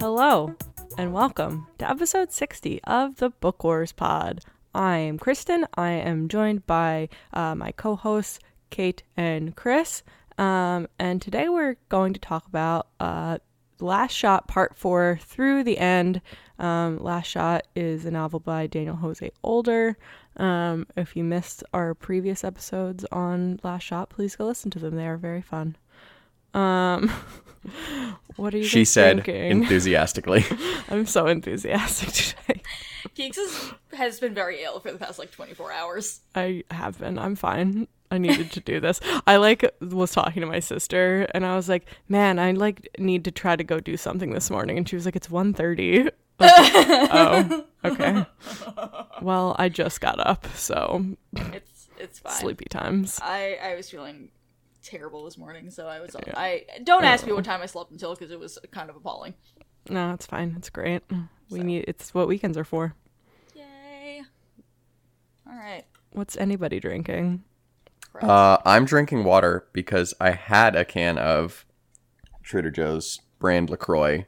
Hello, and welcome to episode 60 of the Book Wars Pod. I'm Kristen. I am joined by uh, my co hosts, Kate and Chris. Um, and today we're going to talk about uh, Last Shot Part 4 through the end. Um, Last Shot is a novel by Daniel Jose Older. Um, if you missed our previous episodes on Last Shot, please go listen to them. They are very fun. Um, what are you? She said thinking? enthusiastically. I'm so enthusiastic today. Geeks is, has been very ill for the past like 24 hours. I have been. I'm fine. I needed to do this. I like was talking to my sister and I was like, "Man, I like need to try to go do something this morning." And she was like, "It's 1:30." oh, okay. Well, I just got up, so It's it's fine. sleepy times. I I was feeling terrible this morning, so I was I don't ask me what time I slept until because it was kind of appalling. No, it's fine. It's great. We need it's what weekends are for. Yay! All right. What's anybody drinking? Uh, I'm drinking water because I had a can of Trader Joe's brand LaCroix,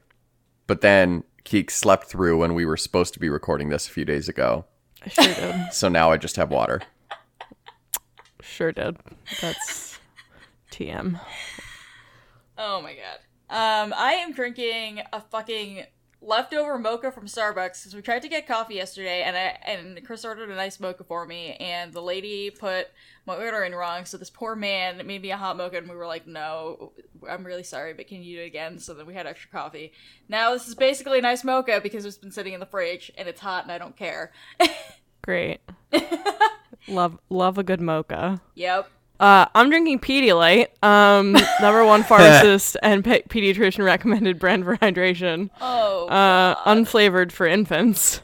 but then Keek slept through when we were supposed to be recording this a few days ago. I sure did. So now I just have water. Sure did. That's TM. Oh my god. Um, I am drinking a fucking leftover mocha from Starbucks because we tried to get coffee yesterday, and I and Chris ordered a nice mocha for me, and the lady put my order in wrong. So this poor man made me a hot mocha, and we were like, "No, I'm really sorry, but can you do it again?" So then we had extra coffee. Now this is basically a nice mocha because it's been sitting in the fridge and it's hot, and I don't care. Great. love love a good mocha. yep. Uh, I'm drinking Pedialyte, um, number one pharmacist and pe- pediatrician recommended brand for hydration, Oh. uh, unflavored for infants.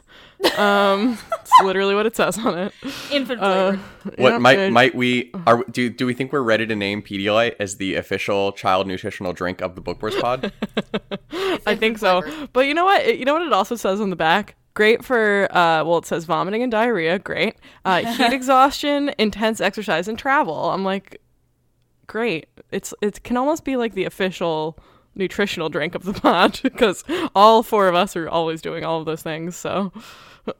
Um, it's literally what it says on it. infant Uh, flavored. What yeah, might might we are do do we think we're ready to name Pedialyte as the official child nutritional drink of the Bookworms Pod? I think so. But you know what? It- you know what it also says on the back? Great for uh, well, it says vomiting and diarrhea. Great. Uh, heat exhaustion, intense exercise, and travel. I'm like, great. It's it can almost be like the official nutritional drink of the pod because all four of us are always doing all of those things. So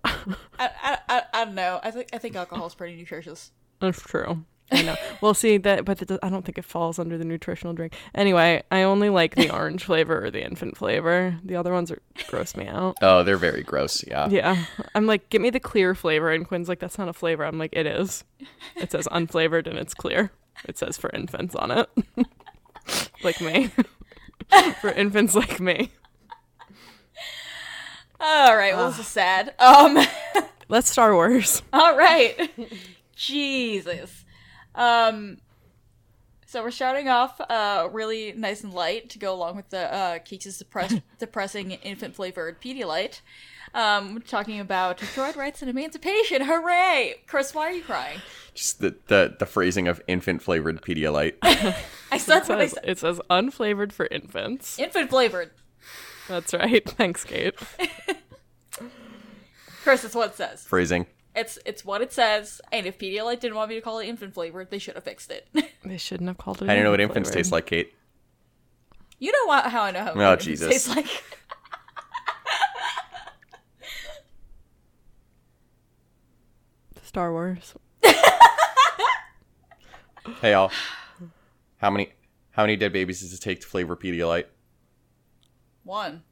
I, I, I, I don't know. I think I think alcohol is pretty nutritious. that's true. I know. We'll see that, but it, I don't think it falls under the nutritional drink. Anyway, I only like the orange flavor or the infant flavor. The other ones are gross me out. oh, they're very gross. Yeah. Yeah. I'm like, give me the clear flavor. And Quinn's like, that's not a flavor. I'm like, it is. It says unflavored and it's clear. It says for infants on it. like me. for infants like me. All right, well, this is sad. Um, Let's Star Wars. all right, Jesus. Um, so we're starting off uh really nice and light to go along with the uh Keeks' depress- depressing infant flavored Pedialyte. Um, talking about droid rights and emancipation. Hooray! Chris, why are you crying? Just the the, the phrasing of infant flavored Pedialyte. I said It what I says, said. it says unflavored for infants. Infant flavored. That's right. Thanks, Kate. Chris, it's what it says. phrasing. It's it's what it says. And if Pedialyte didn't want me to call it infant flavored, they should have fixed it. They shouldn't have called it. I don't know what infant infants taste like, Kate. you know what, how I know how Oh, Jesus. taste like. Star Wars. Hey y'all. How many how many dead babies does it take to flavor Pedialyte? One.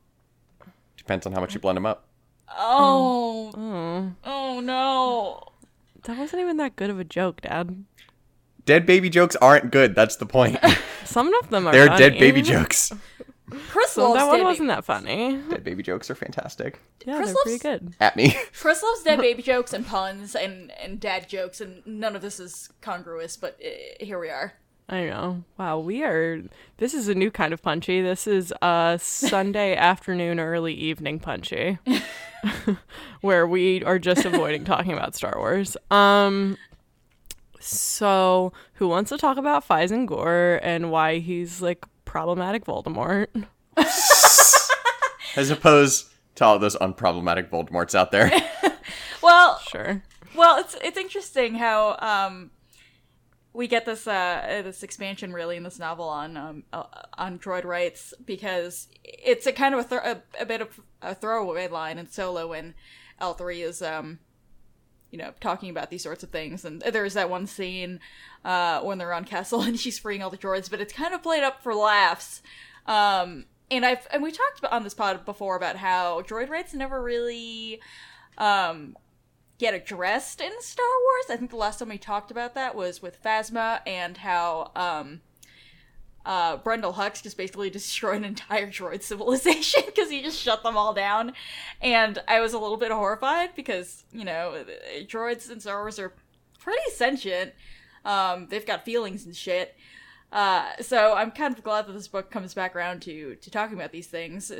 Depends on how much you blend them up. Oh. Oh, Oh no. that wasn't even that good of a joke, Dad. Dead baby jokes aren't good. That's the point. Some of them are. They're funny. dead baby jokes. Chris loves that one dead wasn't baby. that funny. Dead baby jokes are fantastic. Yeah, Chris they're pretty good. At me. Chris loves dead baby jokes and puns and and dad jokes, and none of this is congruous. But uh, here we are. I know. Wow, we are. This is a new kind of punchy. This is a Sunday afternoon, early evening punchy, where we are just avoiding talking about Star Wars. Um. So, who wants to talk about Fyzen Gor and why he's like problematic Voldemort? As opposed to all those unproblematic Voldemorts out there. Well, Sure. well, it's it's interesting how um we get this uh this expansion really in this novel on um uh, on droid rights because it's a kind of a, thro- a, a bit of a throwaway line in Solo when L three is um you know talking about these sorts of things. And there's that one scene uh when they're on Kessel and she's freeing all the droids but it's kind of played up for laughs. Um and I've and we talked on this pod before about how droid rights never really um get addressed in Star Wars. I think the last time we talked about that was with Phasma and how um uh Brendol Hux just basically destroyed an entire droid civilization because he just shut them all down. And I was a little bit horrified because, you know, droids in Star Wars are pretty sentient. Um they've got feelings and shit. Uh, so I'm kind of glad that this book comes back around to to talking about these things,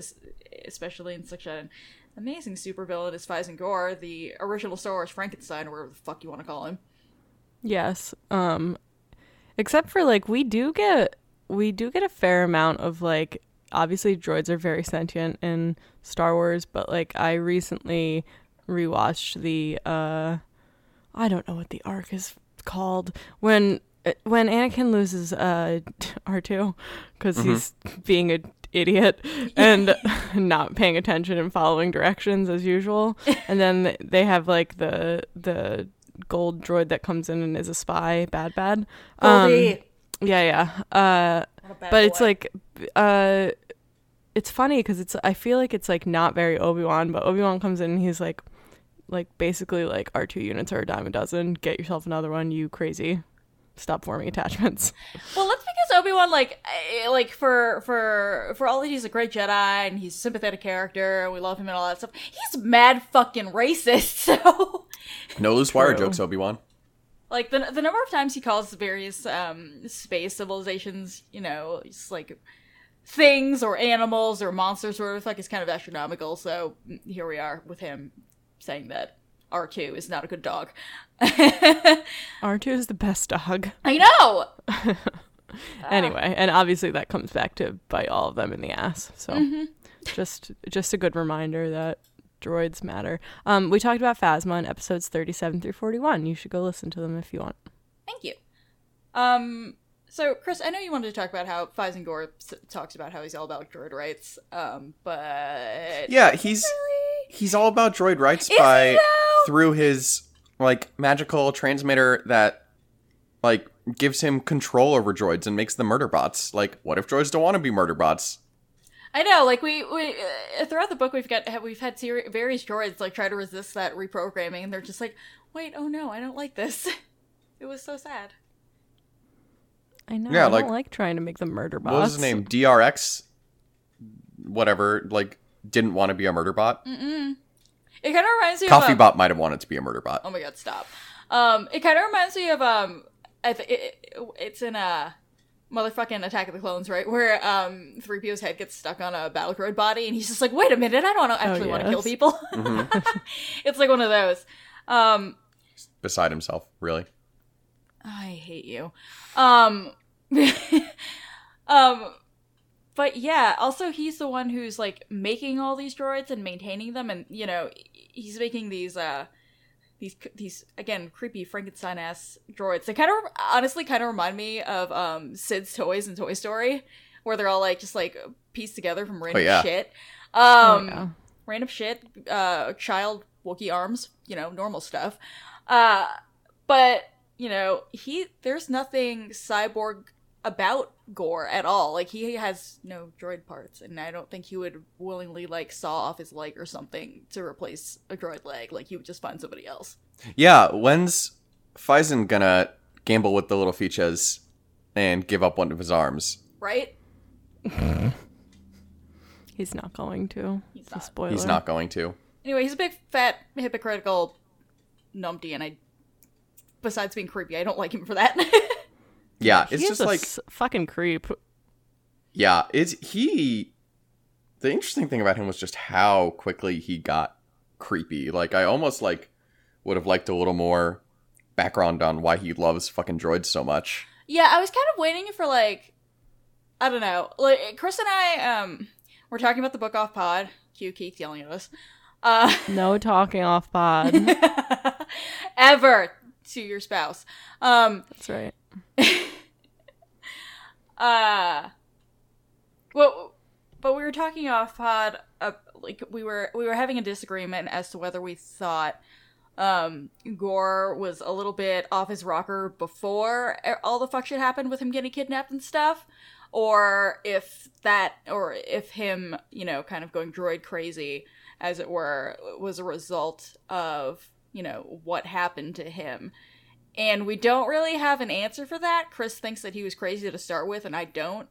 especially in such an amazing supervillain as Fyzen Gor, the original Star Wars Frankenstein, or whatever the fuck you want to call him. Yes. Um except for like we do get we do get a fair amount of like obviously droids are very sentient in Star Wars, but like I recently rewatched the uh I don't know what the arc is called when when Anakin loses uh R2 cuz he's being a idiot and not paying attention and following directions as usual. And then they have like the the gold droid that comes in and is a spy bad bad. Um, yeah yeah. Uh What a bad but it's boy. like uh it's funny because it's i feel like it's like not very obi-wan but obi-wan comes in and he's like like basically like r2 units are a dime a dozen. Get yourself another one you crazy stop forming attachments Well, that's because Obi Wan, like, eh, like for for for all that he's a great Jedi and he's a sympathetic character and we love him and all that stuff, he's mad fucking racist. So, No loose wire True. jokes, Obi Wan. like the the number of times he calls various um space civilizations, you know, just like things or animals or monsters or whatever the fuck is kind of astronomical. So here we are with him saying that R two is not a good dog. r2 is the best dog I know. anyway and obviously that comes back to bite all of them in the ass so just just a good reminder that droids matter um we talked about phasma in episodes 37 through 41 you should go listen to them if you want Thank you. Um, so Chris, I know you wanted to talk about how Fyzen Gor s- talks about how he's all about droid rights. Um, but Yeah, he's he's all about droid rights Is by he through his like magical transmitter that like gives him control over droids and makes them murder bots. Like, what if droids don't want to be murder bots? I know, like we we uh, throughout the book we've got we've had seri- various droids like try to resist that reprogramming, and they're just like, wait, oh no, I don't like this. it was so sad. i know Yeah, i like- don't like trying to make them murder bots What was his name? DRX whatever, like didn't want to be a murder bot. It kind of reminds me Coffee of um, bot might have wanted to be a murder bot. Oh my god, stop. Um, it kind of reminds me of um, it, it, it's in a motherfucking Attack of the Clones, right? Where um, 3PO's head gets stuck on a battle droid body, and he's just like, "Wait a minute, I don't actually want to kill yes. people." it's like one of those. Um, Beside himself, really. I hate you. Um, um, but yeah, also he's the one who's like making all these droids and maintaining them, and you know he's making these uh these these again creepy Frankenstein ass droids. They kind of honestly kind of remind me of um Sid's toys in Toy Story, where they're all like just like pieced together from random yeah. shit. Oh, Um, yeah. random shit, uh, child Wookie arms, you know, normal stuff. Uh, but you know, he there's nothing cyborg about Gor at all. Like he has no droid parts, and I don't think he would willingly like saw off his leg or something to replace a droid leg. Like he would just find somebody else. Yeah, when's Fyzen gonna gamble with the little features and give up one of his arms? Right? he's not going to He's not. spoiler He's not going to. Anyway, he's a big fat hypocritical numpty, and I, besides being creepy, I don't like him for that. Yeah, He it's just a like s- fucking creep yeah, it's he the interesting thing about him was just how quickly he got creepy. Like I almost like would have liked a little more background on why he loves fucking droids so much. Yeah, I was kind of waiting for like I don't know. Like Chris and I um we're talking about the book off pod. Cue Keith yelling at us. Uh No talking off pod. ever to your spouse. Um That's right. uh well but we were talking off pod uh, like we were we were having a disagreement as to whether we thought um Gor was a little bit off his rocker before all the fuck shit happened with him getting kidnapped and stuff or if that or if him you know kind of going droid crazy as it were was a result of you know what happened to him and we don't really have an answer for that chris thinks that he was crazy to start with and i don't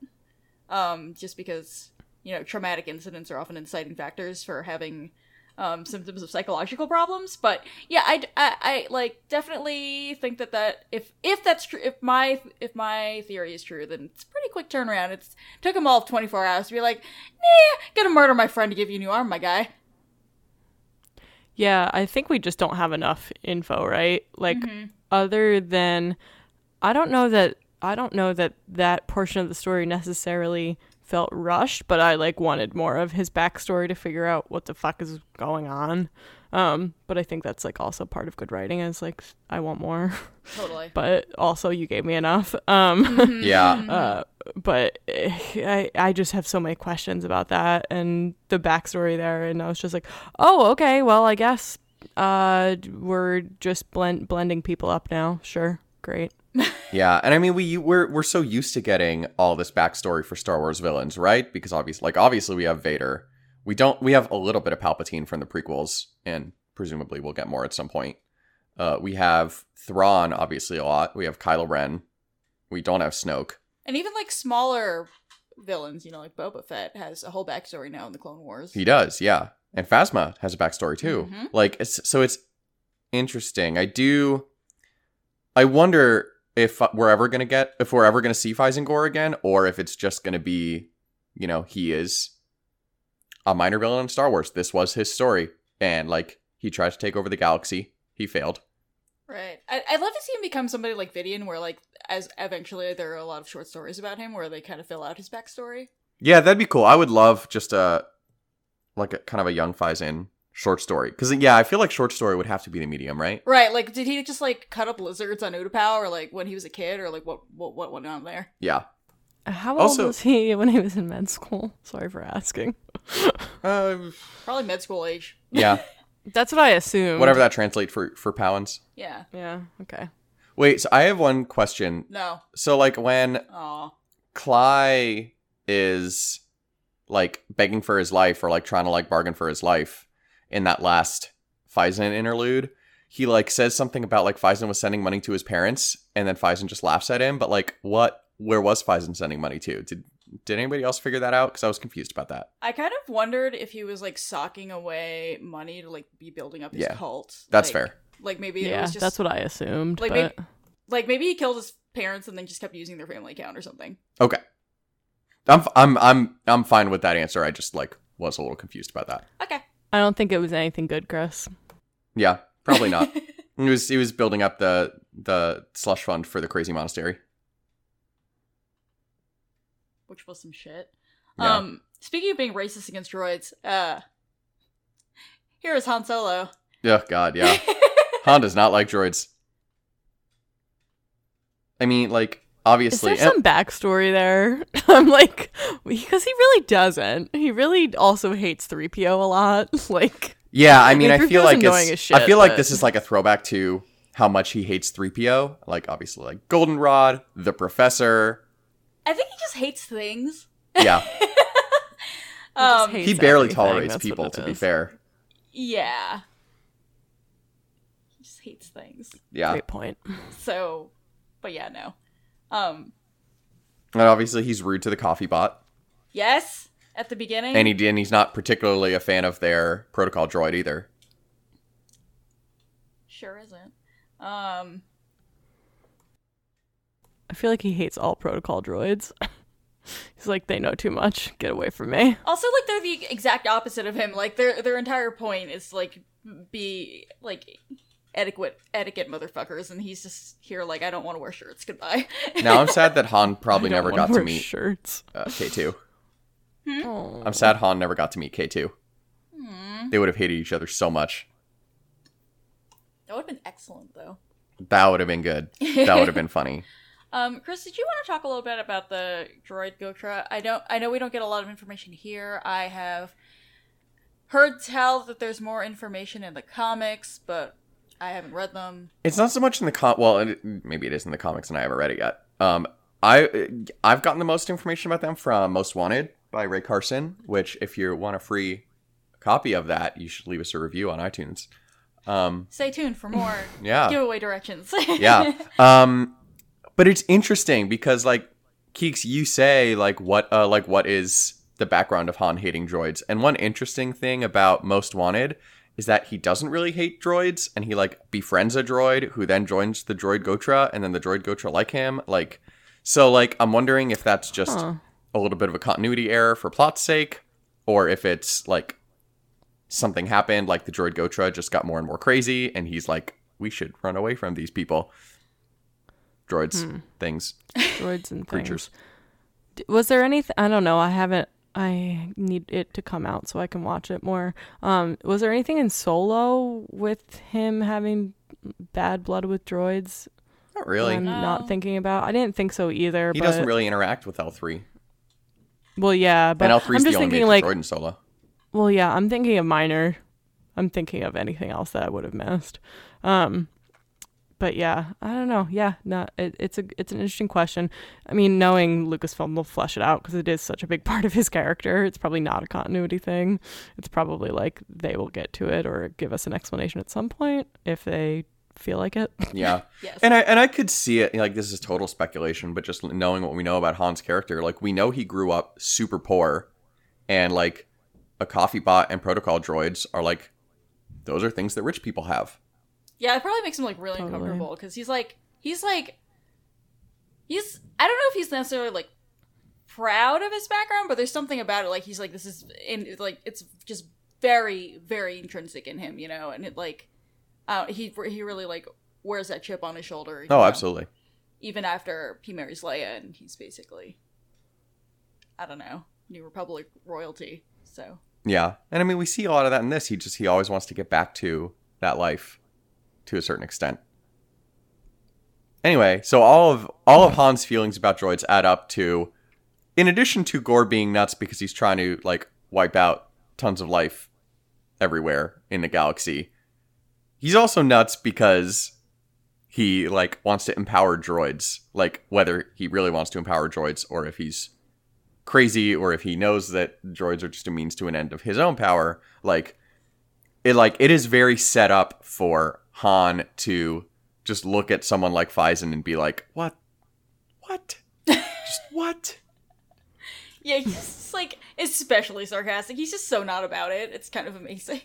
um just because you know traumatic incidents are often inciting factors for having um, symptoms of psychological problems. But yeah, I, I, I like definitely think that that if if that's true, if my if my theory is true, then it's a pretty quick turnaround. It's took him all of twenty four hours to be like, nah, gonna murder my friend to give you a new arm, my guy. Yeah, I think we just don't have enough info, right? Like other than I don't know that I don't know that that portion of the story necessarily felt rushed, but I like wanted more of his backstory to figure out what the fuck is going on. Um, but I think that's like also part of good writing is like I want more, Totally. but also you gave me enough. Um, Yeah. uh, but eh, I I just have so many questions about that and the backstory there, and I was just like, oh, okay, well, I guess uh we're just blend blending people up now. Sure, great. Yeah, and I mean we we're we're so used to getting all this backstory for Star Wars villains, right? Because obviously, like obviously we have Vader. We don't. We have a little bit of Palpatine from the prequels, and presumably we'll get more at some point. Uh, we have Thrawn, obviously a lot. We have Kylo Ren. We don't have Snoke. And even like smaller villains, you know, like Boba Fett has a whole backstory now in the Clone Wars. He does, yeah. And Phasma has a backstory too. Mhm. Like, it's, so it's interesting. I do. I wonder if we're ever gonna get if we're ever gonna see Fyzen Gor again, or if it's just gonna be, you know, he is a minor villain in Star Wars. This was his story, and like he tried to take over the galaxy, he failed. Right. I- I'd love to see him become somebody like Vidian, where like as eventually there are a lot of short stories about him where they kind of fill out his backstory. Yeah, that'd be cool. I would love just a like a kind of a young Fyzen short story because yeah, I feel like short story would have to be the medium, right? Right. Like, did he just like cut up lizards on Utapau, or like when he was a kid, or like what what what went on there? Yeah. How old Also- was he when he was in med school? Sorry for asking. Uh, Probably med school age. yeah. That's what I assume. Whatever that translates for for Pau'ans. Yeah. Yeah. Okay. Wait, so I have one question. No. So like when Aw. Cly is like begging for his life or like trying to like bargain for his life in that last Fyzen interlude, he like says something about like Fyzen was sending money to his parents and then Fyzen just laughs at him, but like what where was Fyzen sending money to? Did did anybody else figure that out? Because I was confused about that. I kind of wondered if he was like socking away money to like be building up his Yeah. cult. That's Like- fair. Like maybe it yeah, was just that's what I assumed. like but maybe like maybe he killed his parents and then just kept using their family account or something. Okay. I'm f- I'm I'm I'm fine with that answer. I just like was a little confused about that. Okay. I don't think it was anything good, Chris. Yeah, probably not. he was he was building up the the slush fund for the crazy monastery. Which was some shit. Yeah. Um speaking of being racist against droids, uh here is Han Solo. Oh god, yeah. Han does not like droids. I mean, like Is obviously, there some backstory there? I'm like, because he really doesn't. He really also hates 3PO a lot. like, yeah. I mean, I feel like it's. shit, I feel like this is like a throwback to how much he hates three PO. Like obviously, like Goldenrod, the Professor. I think he just hates things. Yeah, just Um hates he barely everything, tolerates that's people. it To be fair, yeah. He just hates things. yeah. great point. So but yeah, no. Um And obviously, he's rude to the coffee bot, yes, at the beginning. and he and he's not particularly a fan of their protocol droid either. sure isn't. Um I feel like he hates all protocol droids. He's like, they know too much. Get away from me. Also, like they're the exact opposite of him. Like their their entire point is like be like etiquette etiquette motherfuckers, and he's just here like I don't want to wear shirts. Goodbye. Now I'm sad that Han probably never wanna got to meet shirts. uh, K2. Oh. I'm sad Han never got to meet K2. They would have hated each other so much. that would have been excellent though. That would have been good. That would have been funny. Um, Chris, did you want to talk a little bit about the droid Gotra? I don't. I know we don't get a lot of information here. I have heard tell that there's more information in the comics, but I haven't read them. It's not so much in the com. Well, it, maybe it is in the comics, and I haven't read it yet. Um, I I've gotten the most information about them from Most Wanted by Rae Carson. Which, if you want a free copy of that, you should leave us a review on iTunes. Um, Stay tuned for more yeah, giveaway directions. yeah. Um, but it's interesting because like Keeks, you say like what uh like what is the background of Han hating droids? And one interesting thing about Most Wanted is that he doesn't really hate droids and he like befriends a droid who then joins the droid Gotra and then the droid Gotra like him. Like so like I'm wondering if that's just Huh. a little bit of a continuity error for plot's sake, or if it's like something happened, like the droid Gotra just got more and more crazy, and he's like, we should run away from these people. Droids, hmm. things, droids and creatures. things. Was there anything? I don't know. I haven't. I need it to come out so I can watch it more. Um, was there anything in Solo with him having bad blood with droids? Not really. I'm No. not thinking about. I didn't think so either. he but, doesn't really interact with L3. Well, yeah, but and L3 I'm is the just only thinking major like, droid in Solo. well, yeah, I'm thinking of minor. I'm thinking of anything else that I would have missed. Um, but yeah, I don't know. Yeah, no, it, it's a it's an interesting question. I mean, knowing Lucasfilm will flesh it out because it is such a big part of his character. It's probably not a continuity thing. It's probably like they will get to it or give us an explanation at some point if they feel like it. Yeah. yes. And I and I could see it like this is total speculation, but just knowing what we know about Han's character, like we know he grew up super poor, and like a coffee bot and protocol droids are like those are things that rich people have. Yeah, it probably makes him like really Totally. uncomfortable because he's like he's like he's I don't know if he's necessarily like proud of his background, but there's something about it like he's like this is in like it's just very very intrinsic in him, you know, and it like uh, he he really like wears that chip on his shoulder. Oh, know? absolutely. even after he marries Leia, and he's basically, I don't know, New Republic royalty. So Yeah. And I mean we see a lot of that in this. He just he always wants to get back to that life to a certain extent. Anyway, so all of all of Han's feelings about droids add up to in addition to Gor being nuts because he's trying to like wipe out tons of life everywhere in the galaxy. He's also nuts because he like wants to empower droids, like whether he really wants to empower droids or if he's crazy or if he knows that droids are just a means to an end of his own power, like it like it is very set up for Han to just look at someone like Fyzen and be like, "What? What? just what?" yeah, he's just, like especially sarcastic. He's just so not about it. It's kind of amazing.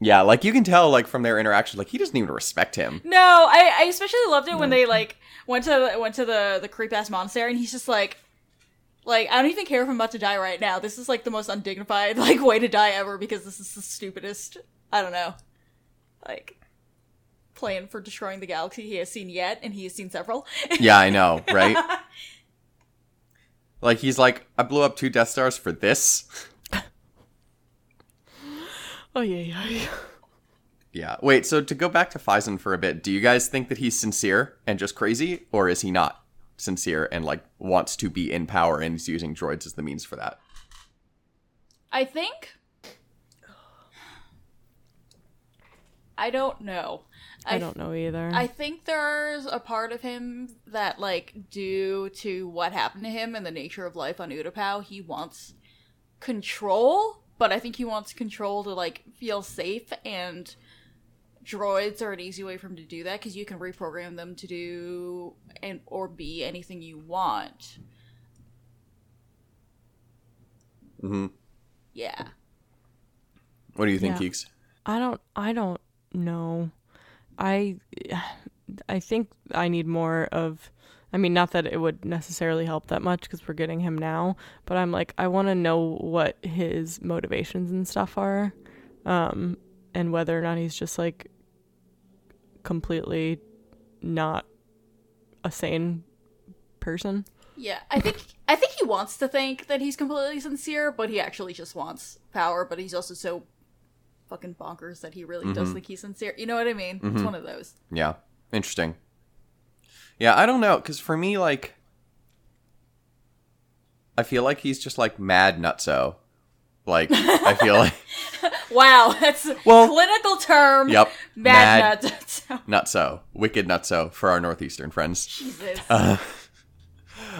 Yeah, like you can tell like from their interactions, like he doesn't even respect him. No, I, I especially loved it when they like went to went to the the creep ass monastery, and he's just like. Like I don't even care if I'm about to die right now. This is like the most undignified like way to die ever because this is the stupidest. I don't know. Like plan for destroying the galaxy he has seen yet, and he has seen several. Yeah, I know, right? like he's like, "I blew up two Death Stars for this." Oh yeah, yeah. yeah. Yeah. Wait, so to go back to Fyzen for a bit, do you guys think that he's sincere and just crazy, or is he not sincere and like wants to be in power and is using droids as the means for that? I think. I don't know. I don't know either. I think there's a part of him that, like, due to what happened to him and the nature of life on Utapau, he wants control, but I think he wants control to, like, feel safe, and droids are an easy way for him to do that because you can reprogram them to do and or be anything you want. hmm Yeah. What do you think, Yeah. Keeks? I don't I don't know. I I think I need more of I mean not that it would necessarily help that much cuz we're getting him now, but I'm like I want to know what his motivations and stuff are um and whether or not he's just like completely not a sane person. Yeah, I think I think he wants to think that he's completely sincere, but he actually just wants power. But he's also so fucking bonkers that he really does mm-hmm. think he's sincere. You know what I mean? It's mm-hmm. one of those. Yeah. Interesting. Yeah, I don't know, because for me, like, I feel like he's just like mad nutso. Like, I feel like Wow, that's Well- a clinical term. Yep, Mad, mad- nuts. nutso, wicked nutso for our northeastern friends. Jesus. Uh,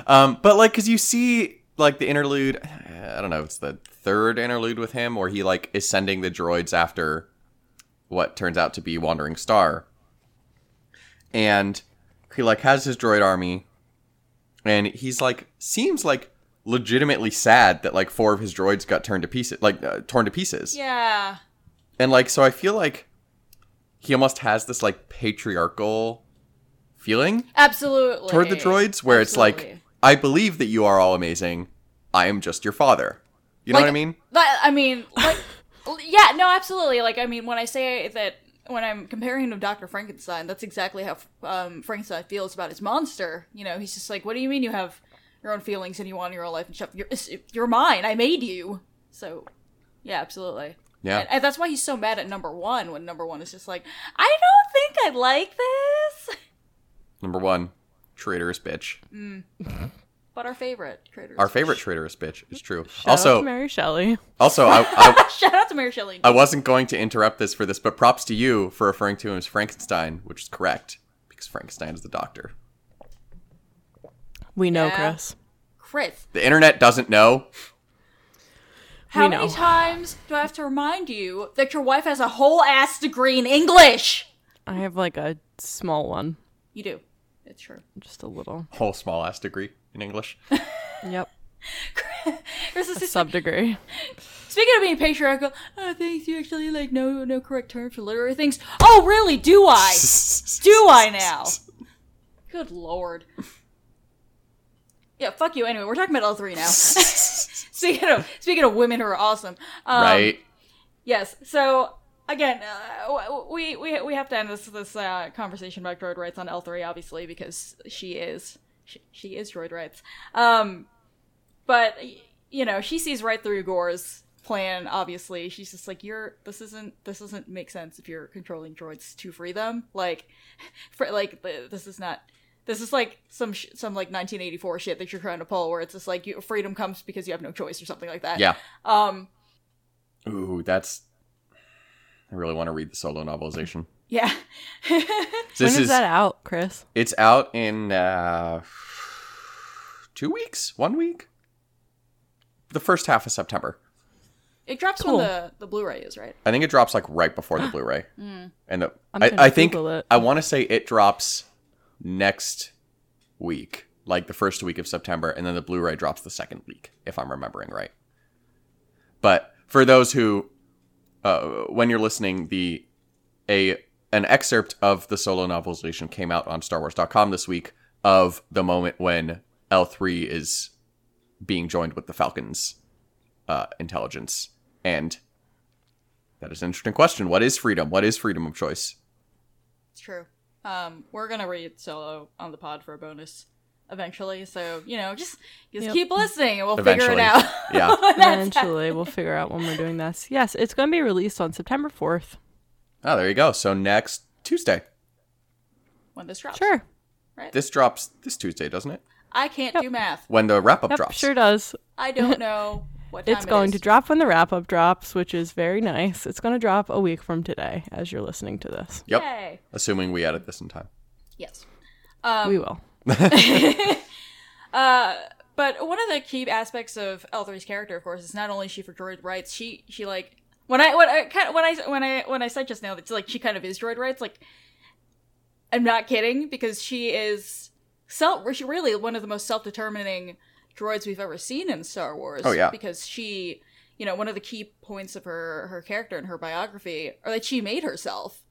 um, but like, cause you see like the interlude. I don't know. It's the third interlude with him, where he like is sending the droids after what turns out to be Wandering Star, and he like has his droid army, and he's like seems like legitimately sad that like four of his droids got turned to pieces, like uh, torn to pieces. yeah. And like, so I feel like he almost has this like patriarchal feeling Absolutely. toward the droids where it's like Absolutely. I believe that you are all amazing i am just your father you know Like- what i mean That, I mean, like, yeah, no, absolutely. Like, I mean, when I say that, when I'm comparing him to Dr. Frankenstein, that's exactly how um, Frankenstein feels about his monster. You know, he's just like, what do you mean you have your own feelings and you want your own life and stuff? You're, you're mine. I made you. So, yeah, absolutely. yeah And, and that's why he's so mad at number one when number one is just like, I don't think I like this. number one traitorous bitch mm. But our favorite creators. our favorite traitorous bitch is true Shout out to also Mary Shelley. also I, I, Shout out to Mary Shelley. I wasn't going to interrupt this for this but props to you for referring to him as frankenstein which is correct because frankenstein is the doctor We know, Yeah. Chris. Chris, the internet doesn't know how We many times do I have to remind you that your wife has a whole ass degree in English? I have like a small one, You do. It's true. just a little. whole small ass degree in english Yep, Chris is a sub degree. Speaking of being patriarchal, oh, thanks. You actually like no no correct term for literary things. Oh, really? Do I? Do I now? Good lord. Yeah, fuck you. Anyway, we're talking about L three now. speaking of speaking of women who are awesome, um, right Yes. So again, uh, we we we have to end this this uh, conversation about droid rights on L three, obviously, because she is she, she is droid rights. Um, but you know, she sees right through Gor's plan. Obviously, she's just like, "You're this isn't this doesn't make sense if you're controlling droids to free them. Like, for like this is not." This is like some sh- some like 1984 shit that you're trying to pull, where it's just like you, freedom comes because you have no choice or something like that. yeah Um. ooh that's i really want to read the solo novelization Yeah. when this is that out, Chris? It's out in uh, two weeks, one week, the first half of September. It drops Cool. when the, the Blu-ray is, right? I think it drops like right before the Blu-ray, and the, I'm I, I think it. I want to say it drops next week, like the first week of September, and then the Blu-ray drops the second week, if I'm remembering right. But for those who, uh, when you're listening, the a an excerpt of the solo novelization came out on StarWars.com this week of the moment when L3 is being joined with the Falcons uh, intelligence, and that is an interesting question. What is freedom? What is freedom of choice? It's true. Um, we're gonna read solo on the pod for a bonus eventually, so you know, just just Yep. keep listening and we'll figure it out. Yeah. When that's Eventually, we'll figure out when we're doing this. Yes, it's going to be released on September 4th. Oh, there you go. So next Tuesday. when this drops. Sure. This drops this Tuesday, doesn't it? I can't do math. When the wrap up Yep, drops. sure does. I don't know what time It's it going is. to drop when the wrap up drops, which is very nice. It's going to drop a week from today as you're listening to this. Yep. Yay. Assuming we edit this in time. Yes. Um, we will. Uh, but one of the key aspects of L3's character, of course, is not only she for droid rights, she she like when I when I kind of when I when I when I said just now that like she kind of is droid rights, like I'm not kidding because she is self she really one of the most self determining droids we've ever seen in Star Wars. Oh, yeah. because she you know one of the key points of her her character and her biography are that she made herself.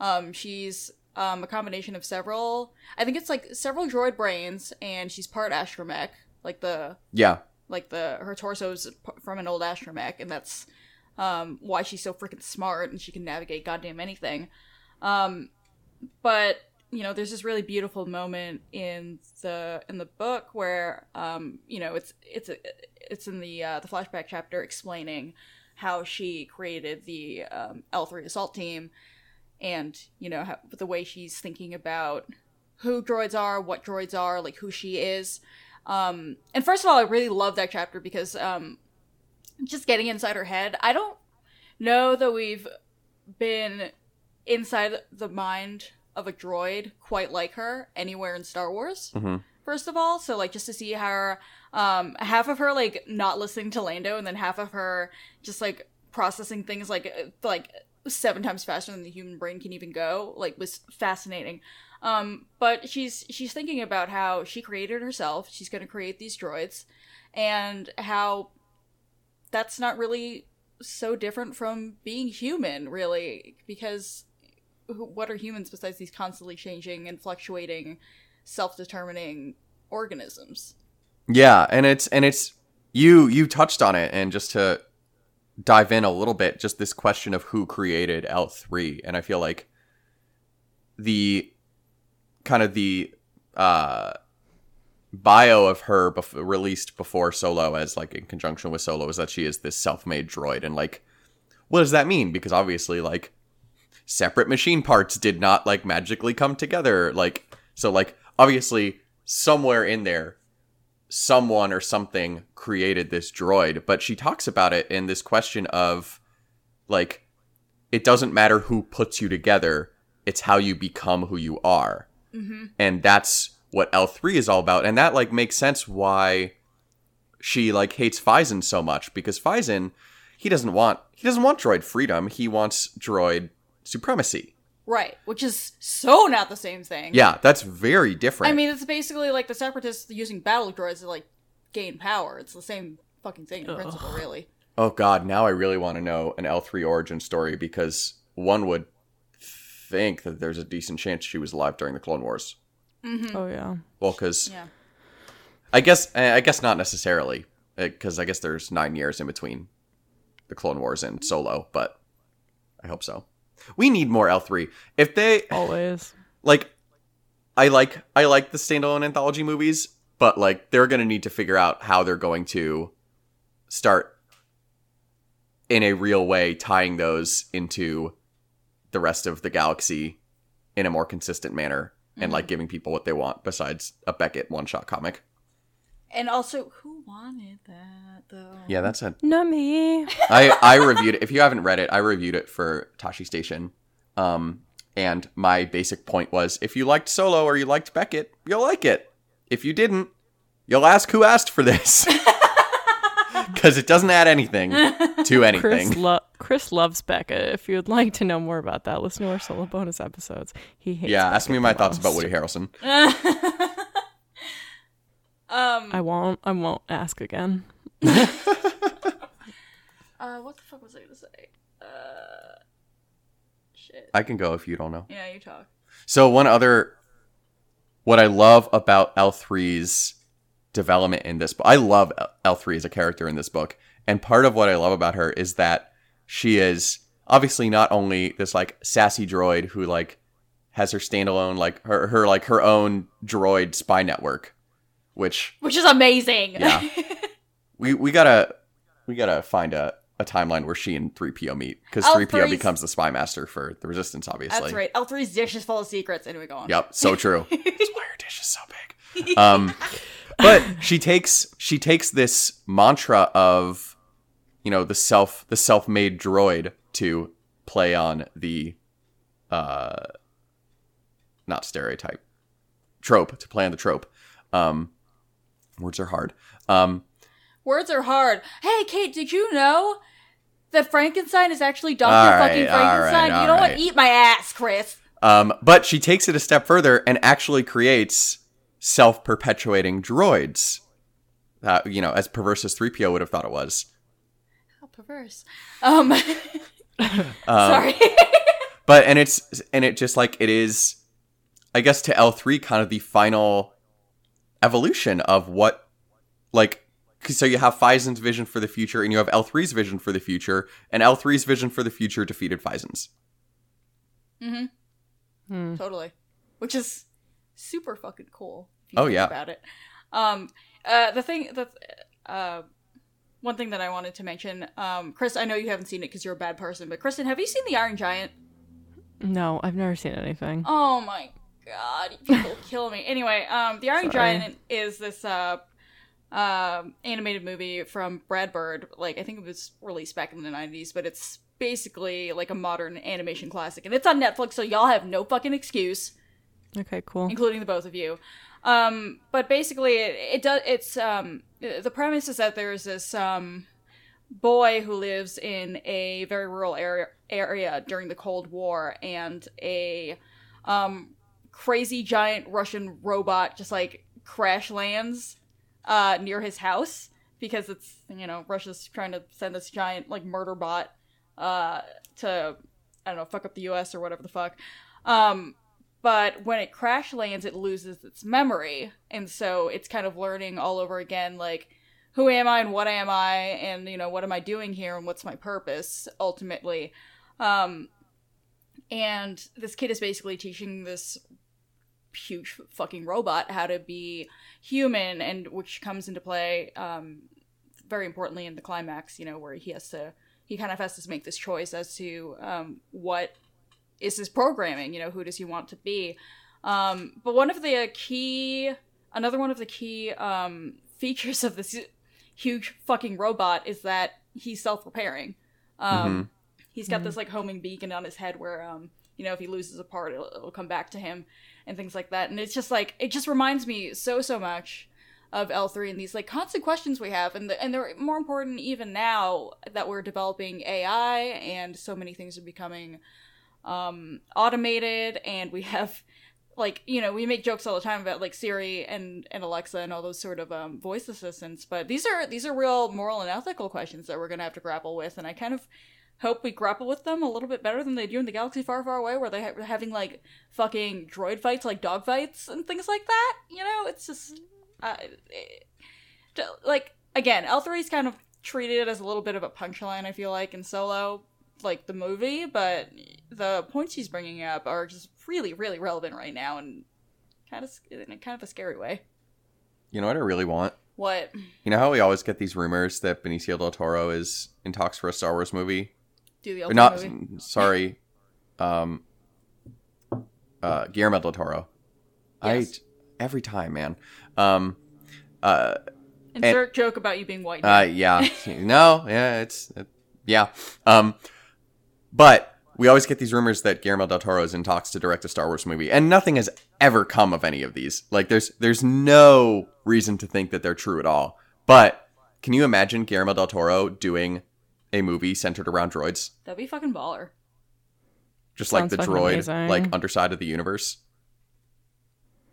Um, she's um, a combination of several. I think it's like several droid brains, and she's part astromech, like the Yeah. like the her torso's from an old astromech, and that's um, why she's so freaking smart and she can navigate goddamn anything. Um, but you know, there's this really beautiful moment in the in the book where um, you know, it's it's a, it's in the uh, the flashback chapter explaining how she created the um, L3 assault team and, you know, how, the way she's thinking about who droids are, what droids are, like who she is. Um, and first of all, I really love that chapter because um, just getting inside her head, I don't know that we've been inside the mind of a droid quite like her anywhere in Star Wars. Mhm. First of all, so like just to see her, um, half of her like not listening to Lando, and then half of her just like processing things like like seven times faster than the human brain can even go, like was fascinating. Um, but she's she's thinking about how she created herself. She's going to create these droids, and how that's not really so different from being human, really, because what are humans besides these constantly changing and fluctuating, self-determining organisms? Yeah, and it's and it's you you touched on it and just to dive in a little bit just this question of who created L3 and I feel like the kind of the uh bio of her bef- released before Solo as like in conjunction with Solo is that she is this self-made droid. And like what does that mean? Because obviously like separate machine parts did not like magically come together. Like so like obviously somewhere in there someone or something created this droid but she talks about it in this question of like it doesn't matter who puts you together it's how you become who you are. Mm-hmm. and that's what L3 is all about. And that like makes sense why she like hates Fyzen so much because Fyzen he doesn't want he doesn't want droid freedom. He wants droid supremacy Right, which is so not the same thing. yeah that's very different I mean, it's basically like the separatists using battle droids to like gain power. It's the same fucking thing in principle, really. Oh god, now I really want to know an L3 origin story because one would think that there's a decent chance she was alive during the Clone Wars. Mm-hmm. Oh yeah. Well, because Yeah. I guess I guess not necessarily because I guess there's nine years in between the Clone Wars and Solo, but I hope so. We need more L3. If they Always. like, I like I like the standalone anthology movies, but like they're gonna need to figure out how they're going to start in a real way tying those into the rest of the galaxy in a more consistent manner and like mm-hmm. giving people what they want besides a Beckett one shot comic. And also, who wanted that though? Yeah, that's a Not me. I I reviewed it. If you haven't read it, I reviewed it for Tosche Station. Um, and my basic point was, if you liked Solo or you liked Beckett, you'll like it. If you didn't, you'll ask who asked for this, because it doesn't add anything to anything. Chris, lo- Chris loves Becca. If you'd like to know more about that, listen to our solo bonus episodes. He hates. yeah, ask me my the thoughts about. Woody Harrelson. um. I won't. I won't ask again. Uh. What the fuck was I gonna say? Uh. Shit. I can go if you don't know. Yeah, you talk. So one other, what I love about L3's development in this book, I love L3 as a character in this book, and part of what I love about her is that she is obviously not only this like sassy droid who like has her standalone like her her like her own droid spy network, which Which is amazing. Yeah. we we gotta we gotta find a. A timeline where she and 3PO meet because 3PO becomes the spy master for the resistance, obviously. That's right. L3's dish is full of secrets. Anyway, go on. Yep, so true. That's why her dish is so big. Um, but she takes she takes this mantra of, you know, the self the self made droid to play on the, uh, not stereotype, trope to play on the trope. Um, words are hard. Um, Words are hard. Hey, Kate, did you know that Frankenstein is actually Dr. All right, fucking right, Frankenstein? you know right. what? Eat my ass, Chris. Um, but she takes it a step further and actually creates self-perpetuating droids. Uh, you know, as perverse as 3PO would have thought it was. How perverse. Um, Um, sorry. But and it's and it just like it is, I guess to L three kind of the final evolution of what, like so you have Fyzen's vision for the future and you have L 3s vision for the future, and L 3s vision for the future defeated Fyzen's. hmm Hmm. Totally. Which is super fucking cool. If you Oh, think yeah. About it. Um, uh, the thing that, uh, one thing that I wanted to mention, um, Chris, I know you haven't seen it because you're a bad person, but Kristen, have you seen The Iron Giant? No, I've never seen anything. Oh my god, you people kill me. Anyway, um, The Iron Sorry. Giant is this uh, um animated movie from Brad Bird. Like I think it was released back in the '90s, but it's basically like a modern animation classic, and it's on Netflix, so y'all have no fucking excuse, Okay, cool. including the both of you. Um, but basically, it, it does. It's um, the premise is that there's this um boy who lives in a very rural area area during the Cold War, and a um crazy giant Russian robot just like crash lands uh near his house because it's you know Russia's trying to send this giant like murder bot uh to I don't know fuck up the U.S. or whatever the fuck. Um, but when it crash lands, it loses its memory, and so it's kind of learning all over again, like who am I and what am I, and you know what am I doing here and what's my purpose ultimately. Um, and this kid is basically teaching this huge fucking robot how to be human, and which comes into play um, very importantly in the climax. You know where he has to he kind of has to make this choice as to um, what is his programming you know who does he want to be? Um, but one of the key another one of the key um, features of this huge fucking robot is that he's self-repairing um, he's got this like homing beacon on his head where um, you know if he loses a part it'll, it'll come back to him and things like that. And it's just like it just reminds me so so much of L3 and these like constant questions we have. And the, and they're more important even now that we're developing AI and so many things are becoming um automated. And we have like you know we make jokes all the time about like Siri and and Alexa and all those sort of um, voice assistants. But these are these are real moral and ethical questions that we're going to have to grapple with. And I kind of hope we grapple with them a little bit better than they do in the galaxy far far away where they're ha- having like fucking droid fights like dog fights and things like that you know it's just uh, it- like again l3 is kind of treated as a little bit of a punchline i feel like in solo like the movie but the points he's bringing up are just really really relevant right now and kind of in a kind of a scary way You know what I really want? what You know how we always get these rumors that Benicio del Toro is in talks for a Star Wars movie? Do the Or not, movie sorry. Um, uh, Guillermo del Toro. Yes. I every time, man. Um, uh, insert joke about you being white uh, yeah, no, yeah, it's it, yeah. Um, but we always get these rumors that Guillermo del Toro is in talks to direct a Star Wars movie, and nothing has ever come of any of these. Like, there's there's no reason to think that they're true at all. But can you imagine Guillermo del Toro doing a movie centered around droids, that'd be fucking baller just like the droid, amazing. like underside of the universe?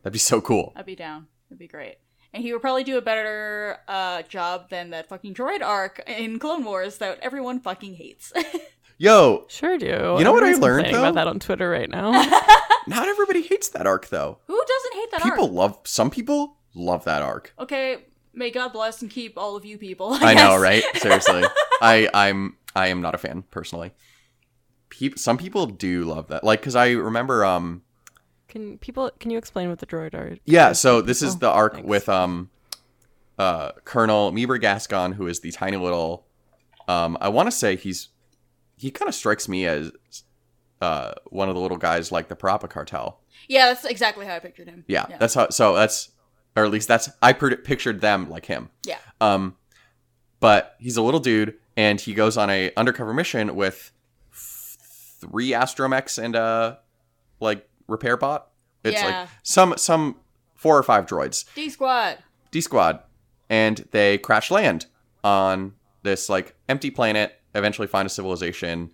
That'd be so cool. I'd be down. It'd be great. And he would probably do a better uh, job than that fucking droid arc in Clone Wars that everyone fucking hates. Yo, Sure do. You know what I Everyone's learned, complaining though? about that on Twitter right now. not everybody hates that arc though. Who doesn't hate that People arc? love some people love that arc. Okay, may God bless and keep all of you people. I know, right? Seriously. I I'm I am not a fan personally. Peop some people do love that. Like cuz I remember um can people? Can you explain what the droid are? yeah, so this is Oh, the arc thanks. with um uh Colonel Meebur Gascon who is the tiny little um I want to say he's he kind of strikes me as uh one of the little guys like the Parappa cartel. Yeah, that's exactly how I pictured him. Yeah, that's how so that's or at least that's I pictured them like him. yeah. Um, but he's a little dude, and he goes on a undercover mission with f- three astromechs and a like repair bot. It's Yeah. like some some four or five droids, D Squad. D squad, and they crash land on this like empty planet. Eventually, find a civilization,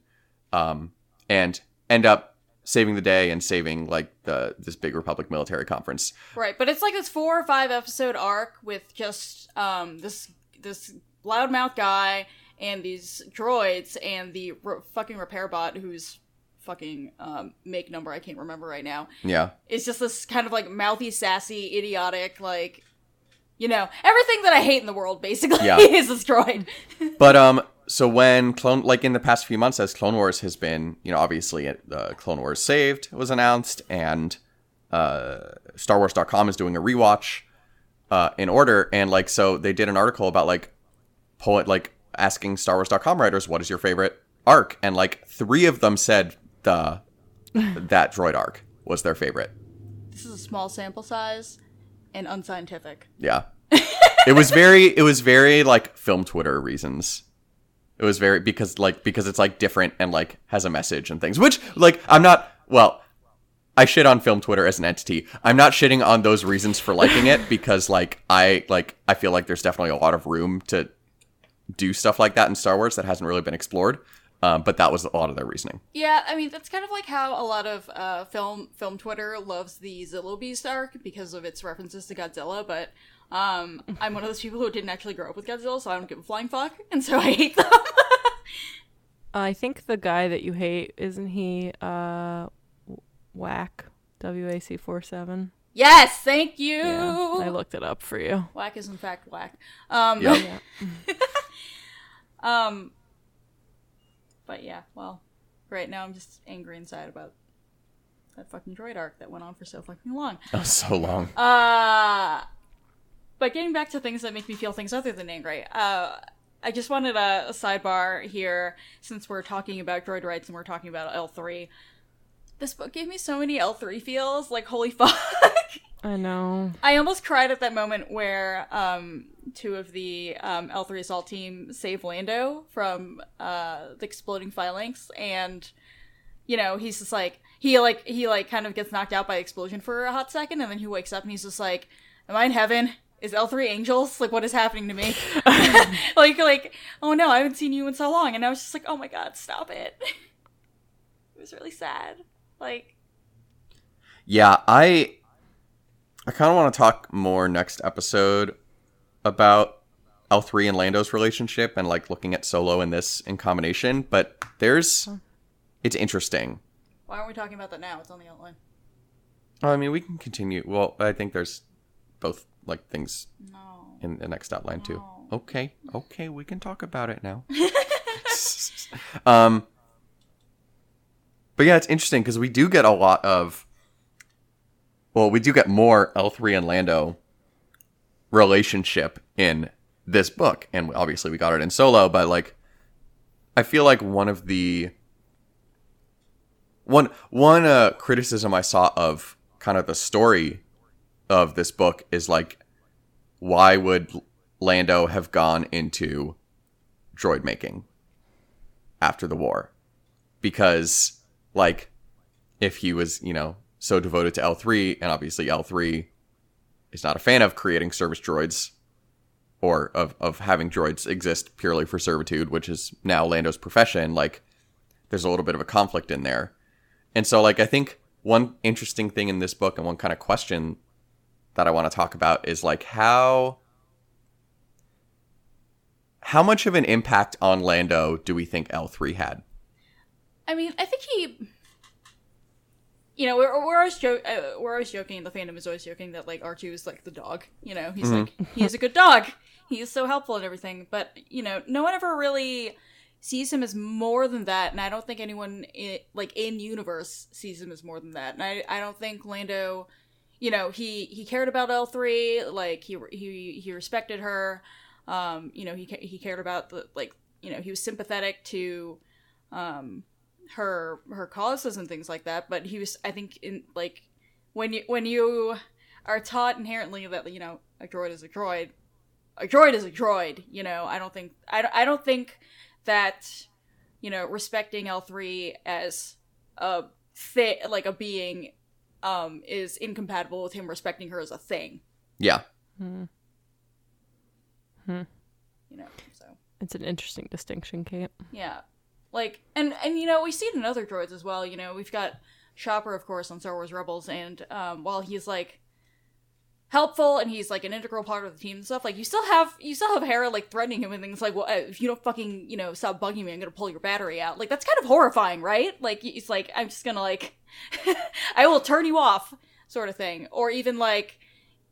um, and end up saving the day and saving like the this big Republic military conference. Right, but it's like this four or five episode arc with just um this this loudmouth guy and these droids and the r- fucking repair bot who's fucking um make number I can't remember right now. Yeah, It's just this kind of like mouthy, sassy, idiotic, like you know everything that I hate in the world basically Yeah. is this droid. But um, so when clone like in the past few months as clone wars has been you know obviously uh, clone wars saved was announced and uh star wars.com is doing a rewatch uh in order. And like so they did an article about like poet like asking star wars.com writers what is your favorite arc? And like three of them said the that droid arc was their favorite. This is a small sample size and unscientific. yeah. It was very it was very like film twitter reasons it was very because like because it's like different and like has a message and things which like i'm not well i shit on film twitter as an entity. I'm not shitting on those reasons for liking it because like i like i feel like there's definitely a lot of room to do stuff like that in star wars that hasn't really been explored um, but that was a lot of their reasoning. Yeah, I mean that's kind of like how a lot of uh, film film Twitter loves the Zillo Beast arc because of its references to Godzilla, but um, I'm one of those people who didn't actually grow up with Godzilla, so I don't give a flying fuck, and so I hate them. I think the guy that you hate isn't he? Uh, whack. W A C four seven. yes, thank you. Yeah, I looked it up for you. Whack is in fact whack. Um, Yeah. Yeah. um, but yeah, well, right now I'm just angry inside about that fucking droid arc that went on for so fucking long. Oh, so long Uh, but getting back to things that make me feel things other than angry, uh, I just wanted a, a sidebar here since we're talking about droid rights and we're talking about L3. This book gave me so many L3 feels, like holy fuck. I know. I almost cried at that moment where um, two of the um, L3 assault team save Lando from uh, the exploding phalanx, and you know he's just like he like he like kind of gets knocked out by explosion for a hot second, and then he wakes up and he's just like, "Am I in heaven? Is L3 angels? Like what is happening to me? like like oh no, I haven't seen you in so long," and I was just like, "Oh my god, stop it!" it was really sad. Like Yeah, I I kind of want to talk more next episode about L3 and Lando's relationship and like looking at Solo and this in combination, but there's it's interesting. why aren't we talking about that now? It's on the outline. Oh, I mean, we can continue. Well, I think there's both like things No. in the next outline too. Okay, okay, we can talk about it now. um, but yeah, it's interesting because we do get a lot of. Well, we do get more L three and Lando relationship in this book, and obviously we got it in Solo. But like, I feel like one of the one one uh, criticism I saw of kind of the story of this book is like why would Lando have gone into droid making after the war? Because, like, if he was, you know, so devoted to L3, and obviously L3 is not a fan of creating service droids or of, of having droids exist purely for servitude, which is now Lando's profession, like, there's a little bit of a conflict in there. And so, like, I think one interesting thing in this book and one kind of question that I want to talk about is like how how much of an impact on Lando do we think L3 had? I mean, I think he. You know, we're, we're always jo- uh, we're always joking. The fandom is always joking that like R2 is like the dog. You know, he's like he is a good dog. He is so helpful and everything. But you know, no one ever really sees him as more than that, and I don't think anyone i like in universe sees him as more than that. And I I don't think Lando, you know, he he cared about L three. Like he he he respected her. Um, you know, he he cared about the like you know he was sympathetic to um her her causes and things like that but he was i think in like when you when you are taught inherently that you know a droid is a droid a droid is a droid you know i don't think i don't, I don't think that you know respecting l3 as a thi- like a being um is incompatible with him respecting her as a thing Yeah. Hmm. you know so It's an interesting distinction, Kate. Yeah. Like and and you know, we see it in other droids as well, you know, we've got Chopper of course on Star Wars Rebels and um while he's like helpful and he's like an integral part of the team and stuff, like you still have you still have Hera like threatening him and things like, well, uh, if you don't fucking, you know, stop bugging me, I'm going to pull your battery out. Like that's kind of horrifying, right? Like it's like I'm just going to like I will turn you off sort of thing. Or even like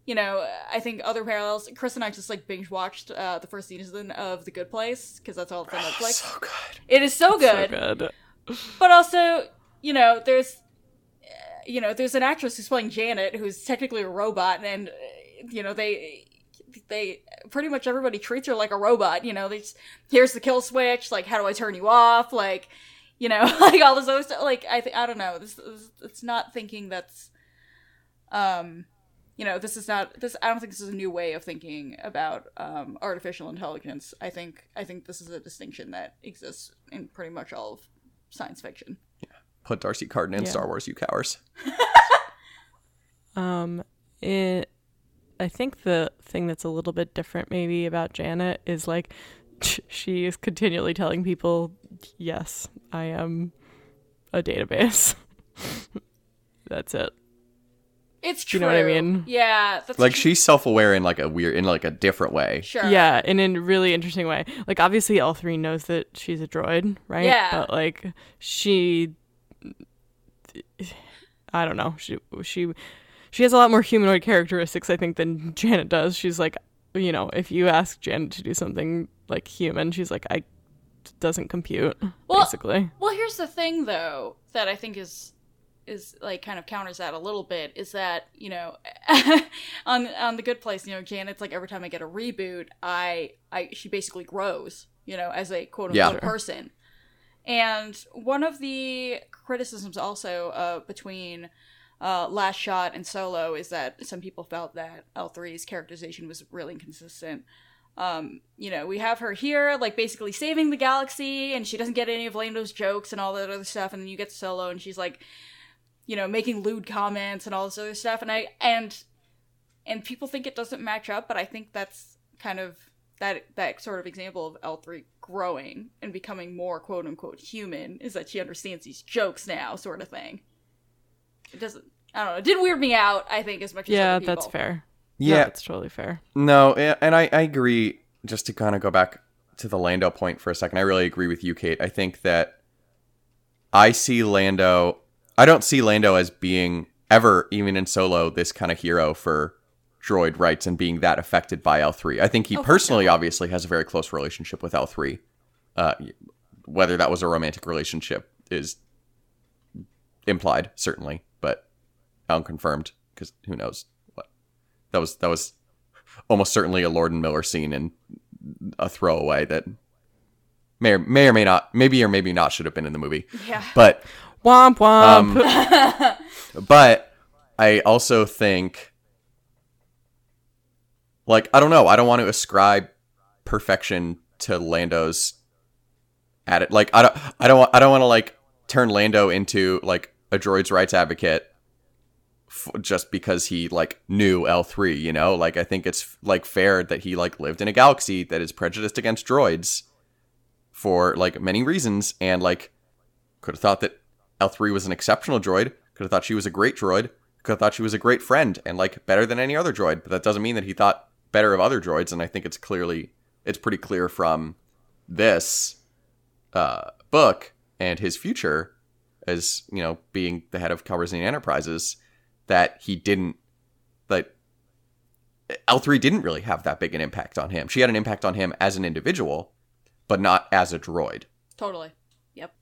you know, I think other parallels. Chris and I just like binge watched uh, the first season of The Good Place because that's all it's on Netflix. so good. it is so good, So good. but also, you know, there's, uh, you know, there's an actress who's playing Janet who's technically a robot, and uh, you know they. They pretty much everybody treats her like a robot. You know, they just, here's the kill switch. Like, how do I turn you off? Like, you know, like all this other stuff. Like, I th- I don't know. This, this it's not thinking that's, um, you know, this is not this. I don't think this is a new way of thinking about um, artificial intelligence. I think I think this is a distinction that exists in pretty much all of science fiction. Yeah. Put D'Arcy Carden in Yeah. Star Wars, you cowards. Um, it. I think the thing that's a little bit different, maybe, about Janet is like she is continually telling people, "Yes, I am a database." that's it. It's Do true. you know what I mean? Yeah, that's Like tr- she's self-aware in like a weird, in like a different way. sure. Yeah, in a really interesting way. Like obviously L three knows that she's a droid, right? Yeah. But like she I don't know. She she she has a lot more humanoid characteristics, I think, than Janet does. She's like you know, if you ask Janet to do something like human, she's like, I doesn't compute, Well- basically. Well, here's the thing, though, that I think is is like kind of counters that a little bit is that you know on on the good place you know janet's like every time i get a reboot i i she basically grows you know as a quote Yeah. unquote person and one of the criticisms also uh, between uh, Last Shot and Solo is that some people felt that L3's characterization was really inconsistent. Um, you know, we have her here, like basically saving the galaxy, and she doesn't get any of Lando's jokes and all that other stuff. And then you get Solo, and she's like, you know, making lewd comments and all this other stuff. And I and and people think it doesn't match up, but I think that's kind of that that sort of example of L three growing and becoming more quote unquote human is that she understands these jokes now, sort of thing. It doesn't. I don't know. It didn't weird me out. I think as much as Yeah, other people. that's fair. Yeah, No, that's totally fair. No, and I, I agree. Just to kind of go back to the Lando point for a second, I really agree with you, Kate. I think that I see Lando. I don't see Lando as being ever, even in Solo, this kind of hero for droid rights and being that affected by L3. I think he Oh, personally, obviously, has a very close relationship with L3. Uh, whether that was a romantic relationship is implied, certainly, but unconfirmed because who knows that was. That was almost certainly a Lord and Miller scene and a throwaway that may or may or may not, maybe or maybe not, should have been in the movie. Yeah. But Womp womp. um, but I also think, like, I don't know. I don't want to ascribe perfection to Lando's at it. Like, I don't, I don't, want, I don't want to like turn Lando into like a droid's rights advocate f- just because he like knew L three. You know, like I think it's like fair that he like lived in a galaxy that is prejudiced against droids for like many reasons, and like could have thought that L3 was an exceptional droid. Could have thought she was a great droid. Could have thought she was a great friend and like better than any other droid. But that doesn't mean that he thought better of other droids. And I think it's clearly, it's pretty clear from this uh, book and his future as you know being the head of Calrissian Enterprises that he didn't that L3 didn't really have that big an impact on him. She had an impact on him as an individual, but not as a droid. Totally. Yep.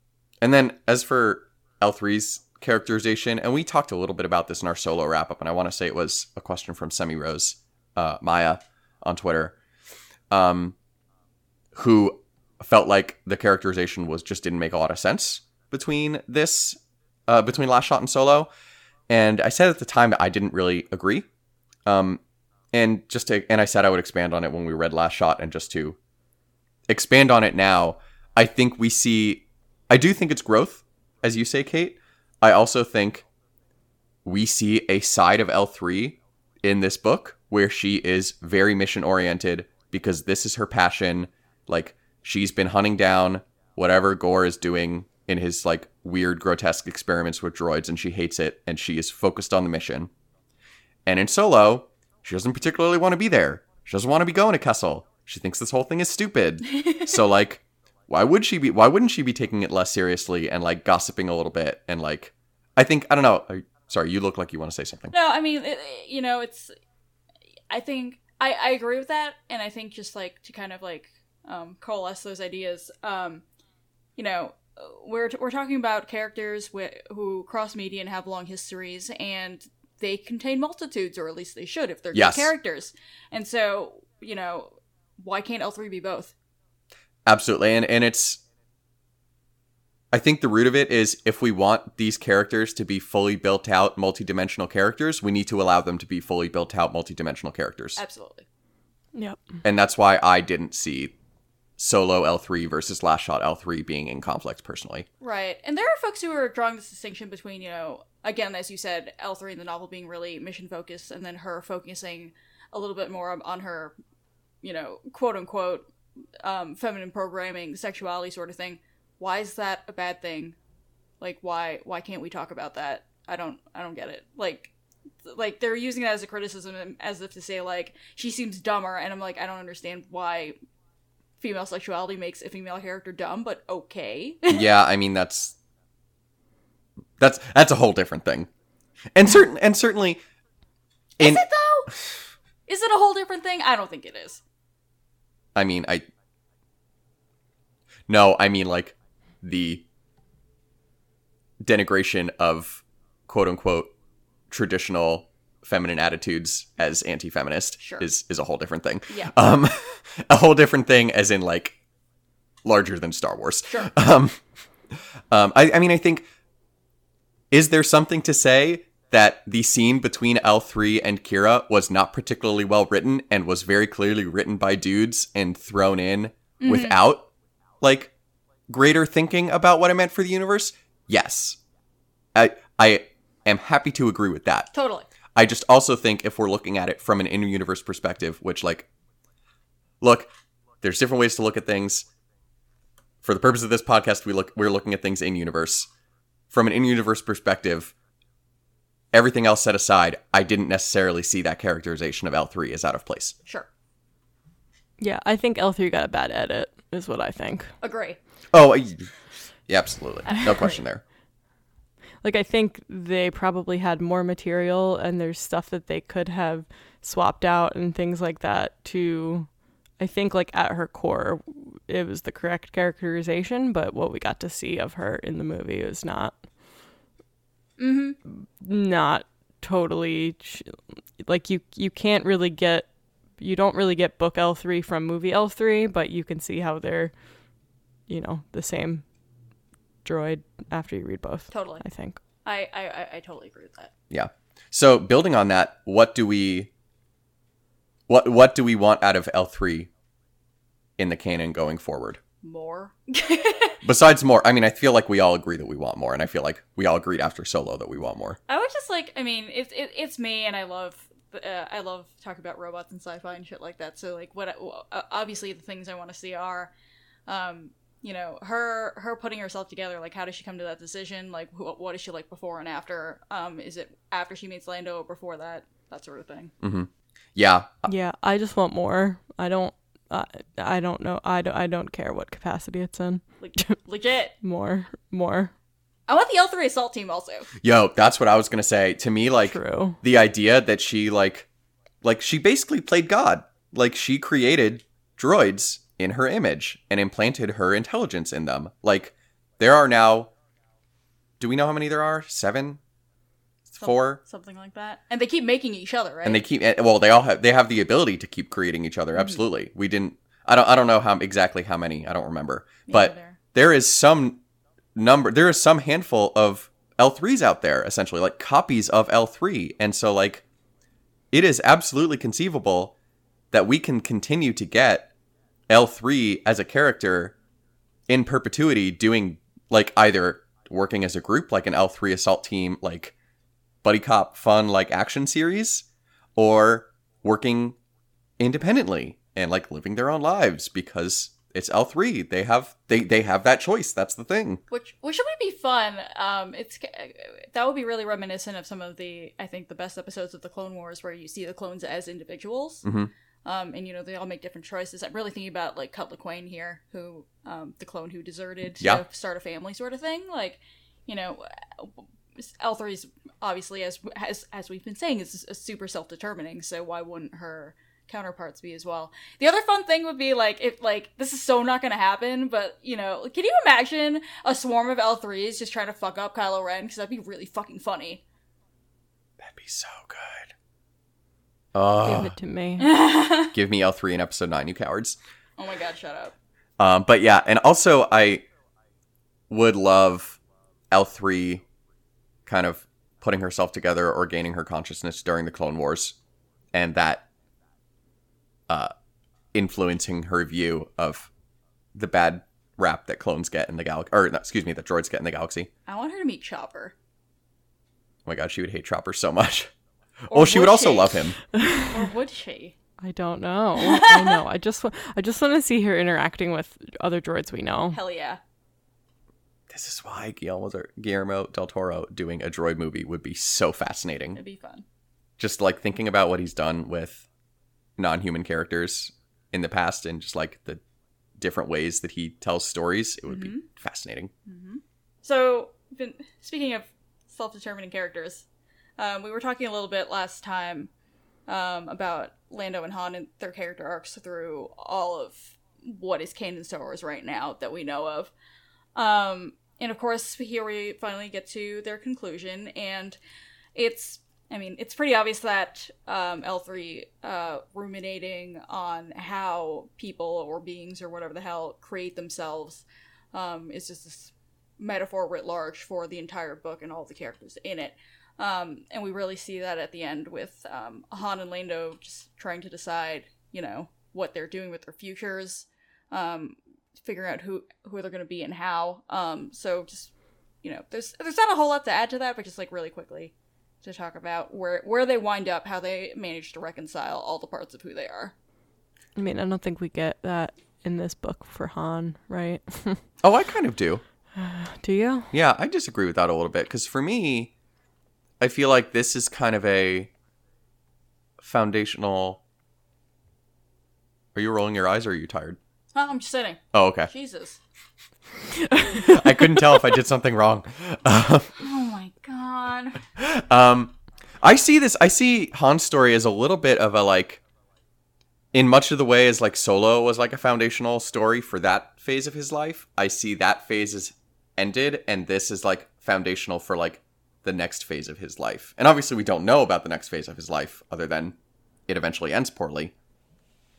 And then as for L3's characterization, and we talked a little bit about this in our solo wrap up, and I want to say it was a question from Semi Rose uh, Maya on Twitter, um, who felt like the characterization was just didn't make a lot of sense between this, uh, between Last Shot and Solo. And I said at the time I didn't really agree. Um, and just to, and I said I would expand on it when we read Last Shot, and just to expand on it now, I think we see I do think it's growth, as you say, Kate. I also think we see a side of L3 in this book where she is very mission oriented because this is her passion. Like, she's been hunting down whatever Gor is doing in his, like, weird, grotesque experiments with droids, and she hates it, and she is focused on the mission. And in Solo, she doesn't particularly want to be there. She doesn't want to be going to Kessel. She thinks this whole thing is stupid. so, like, why would she be why wouldn't she be taking it less seriously and like gossiping a little bit and like i think i don't know I- sorry you look like you want to say something No, I mean, it, you know, it's I think I, I agree with that, and I think just like to kind of like um, coalesce those ideas. Um, you know, we're we're talking about characters wh- who cross media and have long histories, and they contain multitudes, or at least they should if they're Yes. good characters. And so, you know, why can't L three be both? Absolutely. And and it's I think the root of it is if we want these characters to be fully built out multidimensional characters, we need to allow them to be fully built out multidimensional characters. Absolutely. Yep. And that's why I didn't see solo L3 versus last shot L3 being in conflict personally. Right. And there are folks who are drawing this distinction between, you know, again, as you said, L3 in the novel being really mission focused and then her focusing a little bit more on her, you know, quote unquote, um, feminine programming, sexuality sort of thing. Why is that a bad thing? Like, why why can't we talk about that? I don't I don't get it. Like, like they're using that as a criticism as if to say like she seems dumber, and I'm like I don't understand why female sexuality makes a female character dumb, but okay. yeah, I mean that's that's that's a whole different thing. And certain and certainly in is it though? Is it a whole different thing? I don't think it is. I mean I No, I mean like the denigration of quote unquote traditional feminine attitudes as anti-feminist Sure. is is a whole different thing. Yeah. Um a whole different thing as in like larger than Star Wars. Sure. Um um I I mean I think is there something to say that the scene between L3 and Qi'ra was not particularly well written and was very clearly written by dudes and thrown in without like greater thinking about what it meant for the universe? Yes. I I am happy to agree with that. Totally. I just also think if we're looking at it from an in-universe perspective, which like look, there's different ways to look at things. For the purpose of this podcast, we look we're looking at things in universe. From an in-universe perspective, everything else set aside, I didn't necessarily see that characterization of L3 as out of place. Sure. Yeah, I think L3 got a bad edit, is what I think. Agree. Oh, yeah, absolutely. No question there. Like, I think they probably had more material and there's stuff that they could have swapped out and things like that to. I think, like, at her core, it was the correct characterization, but what we got to see of her in the movie was not. mm-hmm. Not totally. Like, you, you can't really get. You don't really get book L3 from movie L3, but you can see how they're, you know, the same droid after you read both. Totally. I think. I, I, I, I totally agree with that. Yeah. So building on that, what do we what what do we want out of L3 in the canon going forward? More. Besides more, I mean, I feel like we all agree that we want more, and I feel like we all agreed after Solo that we want more. I would just like. I mean, it's it, it's me, and I love. Uh, I love talking about robots and sci-fi and shit like that. So like, what? I- well, uh, obviously, the things I want to see are, um, you know, her her putting herself together. Like, how does she come to that decision? Like, wh- what is she like before and after? Um, is it after she meets Lando or before that? That sort of thing. Mm-hmm. yeah, Yeah, I just want more. I don't. I I don't know. I don't. I don't care what capacity it's in. Like, legit. More, more. I want the L three assault team also. yo, that's what I was gonna say. To me, like True. the idea that she like like she basically played God. Like she created droids in her image and implanted her intelligence in them. Like there are now do we know how many there are? Seven? Some- Four? something like that. And they keep making each other, right? and they keep eh, well they all have they have the ability to keep creating each other absolutely we didn't i don't i don't know how exactly how many i don't remember Me but neither. there is some number there is some handful of l3s out there essentially like copies of l3 and so like it is absolutely conceivable that we can continue to get l3 as a character in perpetuity doing like either working as a group like an l3 assault team like buddy cop fun like action series or working independently and like living their own lives because it's L3 they have they they have that choice that's the thing which which would be fun. Um, it's that would be really reminiscent of some of the I think the best episodes of the Clone Wars where you see the clones as individuals. Mhm. Um, and you know they all make different choices. I'm really thinking about like Cut Lawquane here, who um, the clone who deserted to Yeah. start a family, sort of thing. Like, you know, L3's obviously, as as as we've been saying, is super self-determining. So why wouldn't her counterparts be as well? The other fun thing would be like if like this is so not gonna happen, but you know, can you imagine a swarm of L threes just trying to fuck up Kylo Ren? Because that'd be really fucking funny. That'd be so good. Give it to me. give me L3 in episode 9, you cowards. Oh my god, shut up. Um, but yeah, and also I would love L3 kind of putting herself together or gaining her consciousness during the Clone Wars, and that uh, influencing her view of the bad rap that clones get in the galaxy, or no, excuse me, that droids get in the galaxy. I want her to meet Chopper. Oh my god, she would hate Chopper so much. Or well, she would would also she? love him. Or would she? I don't know. I know. I just I just want to see her interacting with other droids we know. Hell yeah. This is why Guillermo, Guillermo del Toro doing a droid movie would be so fascinating. It'd be fun. just like thinking about what he's done with non-human characters in the past and just like the different ways that he tells stories it would be mm-hmm. fascinating mm-hmm. So, speaking of self-determining characters, um, we were talking a little bit last time um, about Lando and Han and their character arcs through all of what is canon Star Wars right now that we know of. Um, and of course, here we finally get to their conclusion, and it's, I mean, it's pretty obvious that um, L3 uh, ruminating on how people or beings or whatever the hell create themselves um, is just this metaphor writ large for the entire book and all the characters in it. Um, and we really see that at the end with um, Han and Lando just trying to decide, you know, what they're doing with their futures, um, figuring out who who they're going to be and how. Um, so just you know, there's there's not a whole lot to add to that, but just like really quickly to talk about where where they wind up, how they manage to reconcile all the parts of who they are. I mean, I don't think we get that in this book for Han, right? oh i kind of do Do you? yeah i disagree with that a little bit because for me i feel like this is kind of a foundational are you rolling your eyes or are you tired Oh, I'm just sitting. oh okay Jesus. i couldn't tell if i did something wrong Oh my god. Um, I see this. I see Han's story as a little bit of a like, in much of the way as like Solo was like a foundational story for that phase of his life. I see that phase is ended, and this is like foundational for like the next phase of his life. And obviously, we don't know about the next phase of his life other than it eventually ends poorly.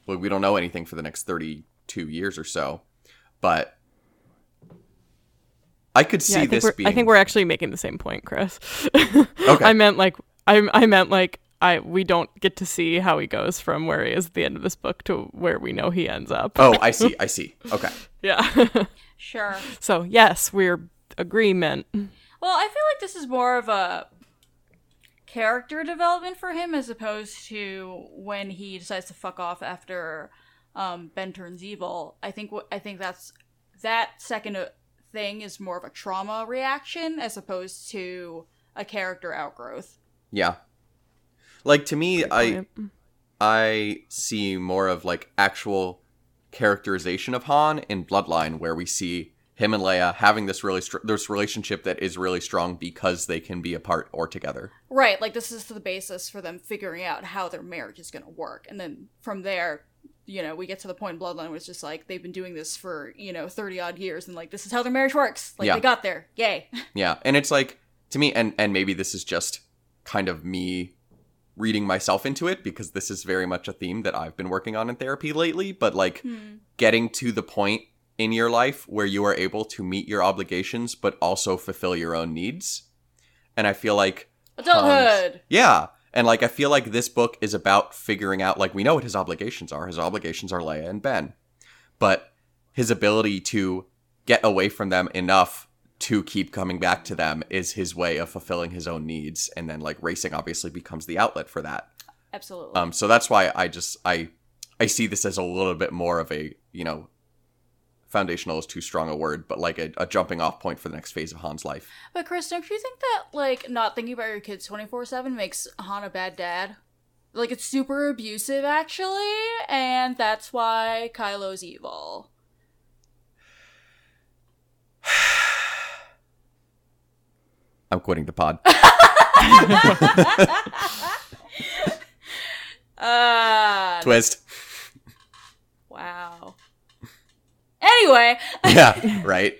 Well, we don't know anything for the next thirty-two years or so, but. I could see yeah, I think this we're, being. I think we're actually making the same point, Chris. Okay. I meant like I I meant like I we don't get to see how he goes from where he is at the end of this book to where we know he ends up. Oh, I see. I see. Okay. yeah. Sure. so yes, we're agreement. Well, I feel like this is more of a character development for him as opposed to when he decides to fuck off after um, Ben turns evil. I think I think that's that second uh, thing is more of a trauma reaction as opposed to a character outgrowth. Yeah. Like to me, I. I see more of like actual characterization of Han in Bloodline, where we see him and Leia having this really str- this relationship that is really strong because they can be apart or together. Right, like this is the basis for them figuring out how their marriage is going to work. And then from there, you know, we get to the point Bloodline was just like they've been doing this for, you know, 30 odd years and like this is how their marriage works. Like Yeah. they got there. Yay. Yeah, and it's like to me, and and maybe this is just kind of me reading myself into it because this is very much a theme that I've been working on in therapy lately. But like hmm. getting to the point in your life where you are able to meet your obligations but also fulfill your own needs, and I feel like Adulthood. yeah. And like I feel like this book is about figuring out like we know what his obligations are. His obligations are Leia and Ben. But his ability to get away from them enough to keep coming back to them is his way of fulfilling his own needs and then like racing obviously becomes the outlet for that. Absolutely. Um so that's why I just I I see this as a little bit more of a, you know, foundational is too strong a word, but like a, a jumping off point for the next phase of Han's life. but Chris, don't you think that like not thinking about your kids 24/7 makes Han a bad dad? Like it's super abusive actually, and that's why Kylo's evil. I'm quitting the pod. uh, Twist. wow. Anyway, Yeah, right.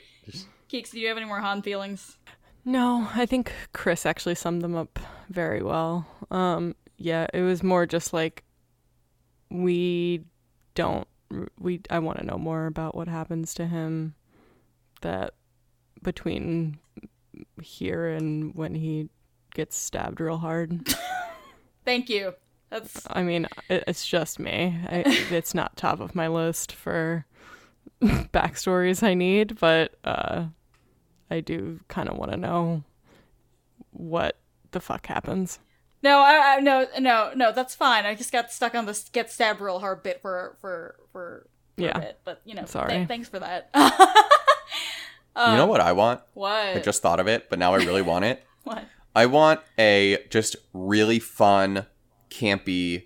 Keeks, do you have any more Han feelings? No, I think Chris actually summed them up very well. Um, yeah, it was more just like we don't we I want to know more about what happens to him that between here and when he gets stabbed real hard. Thank you. That's I mean, it, it's just me. I, it's not top of my list for backstories I need, but uh, I do kind of want to know what the fuck happens. no, I, I no, no, no. That's fine. I just got stuck on this get stabbed real hard bit for for for, for Yeah. a bit, but you know, Sorry. th- thanks for that. you know what I want? what? I just thought of it, but now I really want it. what? I want a just really fun, campy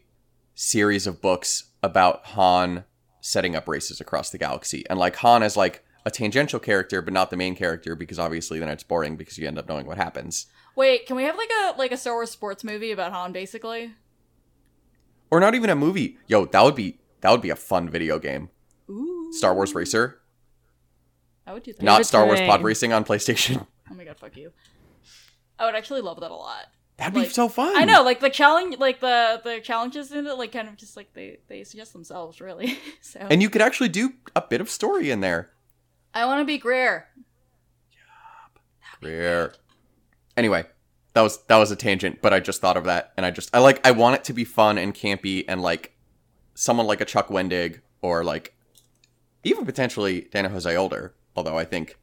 series of books about Han setting up races across the galaxy. And like Han is like a tangential character, but not the main character, because obviously then it's boring because you end up knowing what happens. Wait, can we have like a like a Star Wars sports movie about Han, basically? Or not even a movie. Yo, that would be that would be a fun video game. Ooh, Star Wars Racer. I would do that. not Star Wars. Pod Racing on PlayStation. Oh my god, fuck you. I would actually love that a lot. That'd be so fun. I know, like the challenge, like the the challenges in it, like kind of just like they they suggest themselves, really. so And you could actually do a bit of story in there. I want to be Greer. Rare. Anyway, that was that was a tangent, but I just thought of that, and I just I like I want it to be fun and campy, and like someone like a Chuck Wendig or like even potentially Daniel José Older. Although I think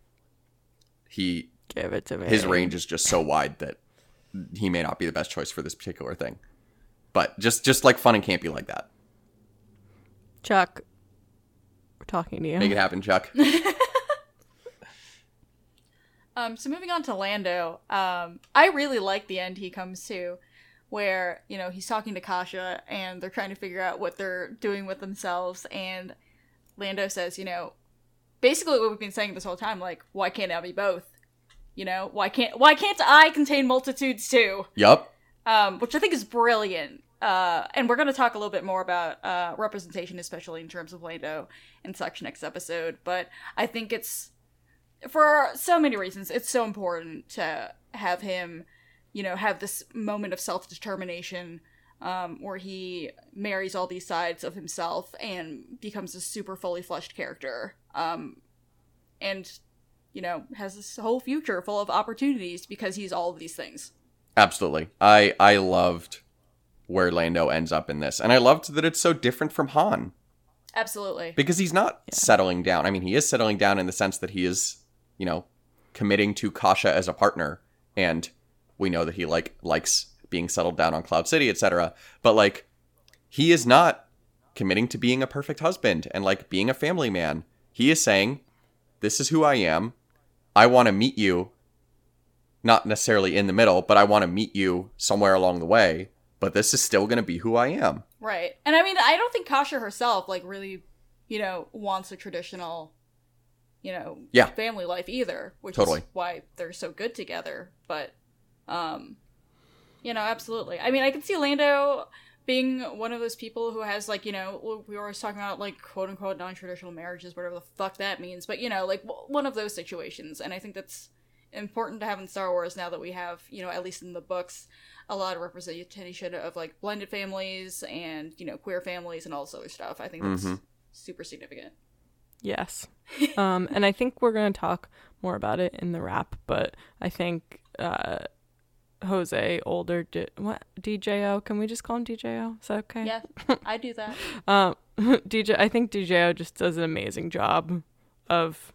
he Give it to me. his range is just so wide that he may not be the best choice for this particular thing. But just just like fun and campy like that. Chuck, we're talking to you. Make it happen, Chuck. Um, so moving on to Lando, um, I really like the end he comes to, where you know he's talking to Kasha and they're trying to figure out what they're doing with themselves, and Lando says, you know, basically what we've been saying this whole time, like, why can't I be both? You know, why can't why can't I contain multitudes too? yup. um, which I think is brilliant. Uh, and we're going to talk a little bit more about uh, representation, especially in terms of Lando in such next episode. But I think it's for so many reasons. It's so important to have him, you know, have this moment of self determination um, where he marries all these sides of himself and becomes a super fully fleshed character. Um, and you know has this whole future full of opportunities because he's all of these things. Absolutely. I I loved where Lando ends up in this. And I loved that it's so different from Han. Absolutely. because he's not settling down. I mean, he is settling down in the sense that he is, you know, committing to Kasha as a partner, and we know that he like likes being settled down on Cloud City, etc. But like, he is not committing to being a perfect husband and like being a family man. He is saying, "This is who I am. I want to meet you." Not necessarily in the middle, but I want to meet you somewhere along the way. But this is still going to be who I am. Right. And I mean, I don't think Kasha herself, like, really, you know, wants a traditional, you know, Yeah. family life either, which Totally. is why they're so good together. But, um, you know, absolutely. I mean, I can see Lando being one of those people who has, like, you know, we were always talking about, like, quote unquote non traditional marriages, whatever the fuck that means. But, you know, like, w- one of those situations. And I think that's important to have in Star Wars now that we have, you know, at least in the books, a lot of representation of like blended families and you know queer families and all this other stuff. I think that's Mhm. super significant. Yes. um, and I think we're going to talk more about it in the wrap, but I think uh, José Older di- what DJO, can we just call him DJO? Is that okay? Yeah, I do that. Um, DJ, I think DJO just does an amazing job of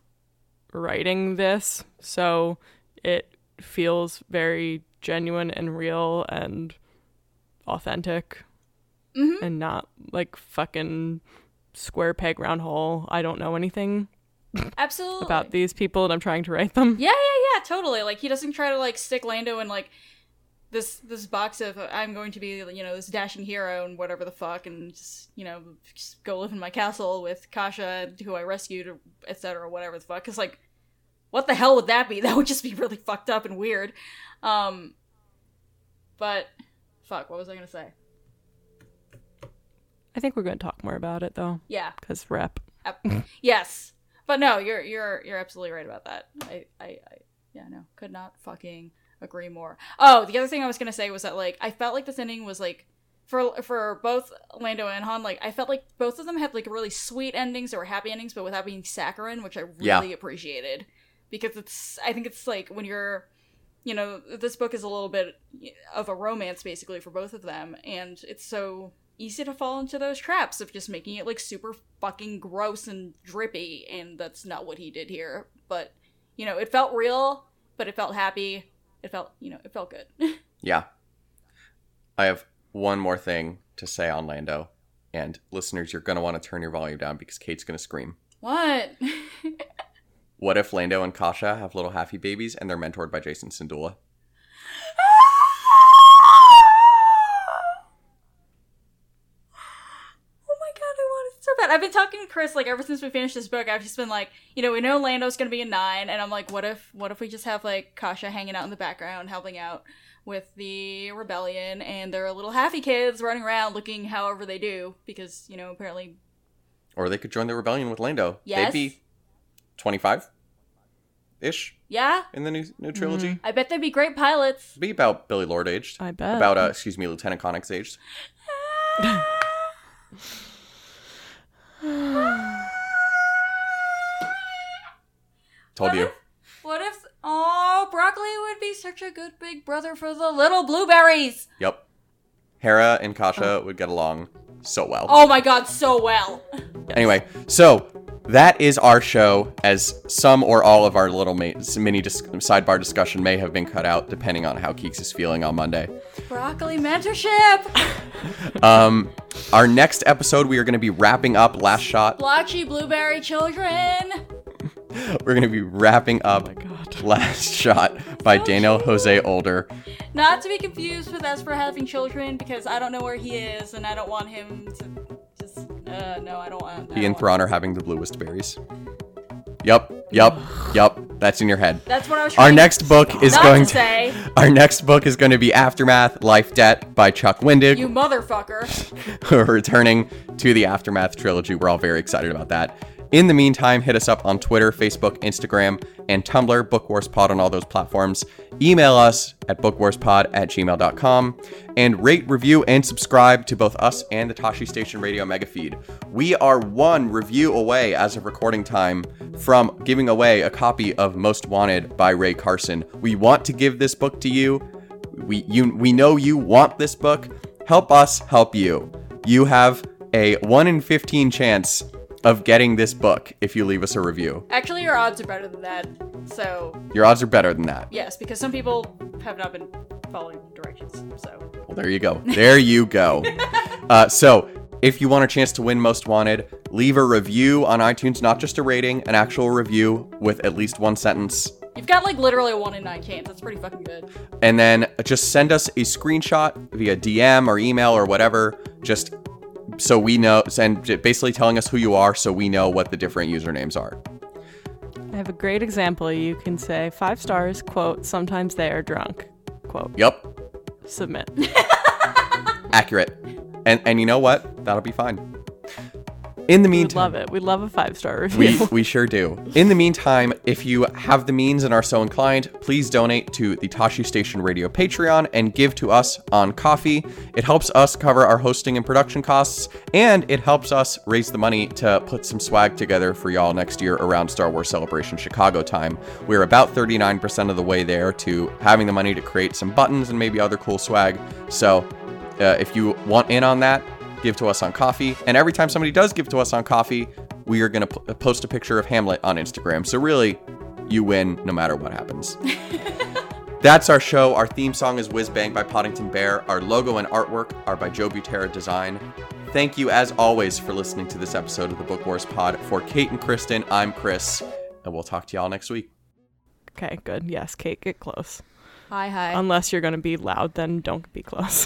writing this, so it feels very genuine and real and authentic, Mhm. and not like fucking square peg round hole. I don't know anything Absolutely. about these people, and I'm trying to write them. Yeah, yeah, yeah, totally. Like he doesn't try to like stick Lando in like this this box of uh, I'm going to be you know this dashing hero and whatever the fuck and just you know just go live in my castle with Kasha who I rescued etc or whatever the fuck because like what the hell would that be that would just be really fucked up and weird um But fuck, what was I gonna say? I think we're going to talk more about it though, Yeah. because rep. Yes. But no, you're you're you're absolutely right about that. I, I, I yeah, no, could not fucking agree more. Oh, the other thing I was gonna say was that like I felt like this ending was like for for both Lando and Han, like I felt like both of them had like really sweet endings or happy endings, but without being saccharine, which I really Yeah. appreciated. Because it's I think it's like when you're you know, this book is a little bit of a romance basically for both of them, and it's so easy to fall into those traps of just making it like super fucking gross and drippy, and that's not what he did here. But you know, it felt real, but it felt happy. It felt, you know, it felt good. Yeah. I have one more thing to say on Lando. And listeners, you're going to want to turn your volume down because Kate's going to scream. what? What if Lando and Kasha have little happy babies and they're mentored by Jacen Syndulla? Oh my god, I want it so bad. I've been talking to Chris like ever since we finished this book. I've just been like, you know, we know Lando's gonna be a nine, and I'm like, what if, what if we just have like Kasha hanging out in the background, helping out with the rebellion, and their little happy kids running around looking however they do, because you know apparently, Or they could join the rebellion with Lando. Yes. They'd be 25 ish yeah, in the new, new trilogy. I bet they'd be great pilots. Be about Billie Lourd aged. I bet. About, uh, excuse me, Lieutenant Connix aged. Told What you. if- What if? Oh, broccoli would be such a good big brother for the little blueberries. Yep. Hera and Kasha oh. would get along so well. Oh my god, so well. Anyway, so that is our show, as some or all of our little ma- mini dis- sidebar discussion may have been cut out, depending on how Keeks is feeling on Monday. Broccoli mentorship. Um, our next episode, we are going to be wrapping up Last Shot. Blotchy blueberry children. We're going to be wrapping up Oh Last Shot by Daniel José Older. Not to be confused with us for having children, because I don't know where he is, and I don't want him to just. Uh, no, I don't want. I He don't and Thrawn are having the bluest berries. Yep, yep, yep. That's in your head. That's what I was. Our next book is going to say. Our next book is going to be Aftermath: Life Debt by Chuck Wendig. You motherfucker. We're returning to the Aftermath trilogy. We're all very excited about that. In the meantime, hit us up on Twitter, Facebook, Instagram, and Tumblr, Book Wars Pod on all those platforms. Email us at bookwarspod at gmail.com and rate, review, and subscribe to both us and the Tosche Station Radio mega feed. We are one review away as of recording time from giving away a copy of Most Wanted by Rae Carson. We want to give this book to you. We you we know you want this book. Help us help you. You have a 1 in 15 chance of getting this book if you leave us a review. Actually, your odds are better than that. So Your odds are better than that. yes, because some people have not been following directions. So Well, there you go. There you go. Uh, so, if you want a chance to win Most Wanted, leave a review on iTunes, not just a rating, an actual review with at least one sentence. you've got like literally a one in nine chance. That's pretty fucking good. And then just send us a screenshot via DM or email or whatever, just so we know, send basically telling us who you are so we know what the different usernames are. I have a great example. You can say five stars, quote, sometimes they are drunk, quote, Yep, submit. accurate. And and you know what? That'll be fine. In the We'd meantime, love it. We love a five star we, review. we sure do. In the meantime, if you have the means and are so inclined, please donate to the Tosche Station Radio Patreon and give to us on Ko-fi. It helps us cover our hosting and production costs, and it helps us raise the money to put some swag together for y'all next year around Star Wars Celebration Chicago time. We're about 39% of the way there to having the money to create some buttons and maybe other cool swag. So, uh, if you want in on that, give to us on Ko-fi. And every time somebody does give to us on Ko-fi, we are going to p- post a picture of Hamlet on Instagram. So really, you win no matter what happens. That's our show. Our theme song is Whiz Bang by Poddington Bear. Our logo and artwork are by Joe Butera Design. Thank you, as always, for listening to this episode of the Book Wars Pod. For Kate and Kristen, I'm Chris, and we'll talk to y'all next week. okay, good. Yes, Kate, get close. Hi, hi. Unless you're going to be loud, then don't be close.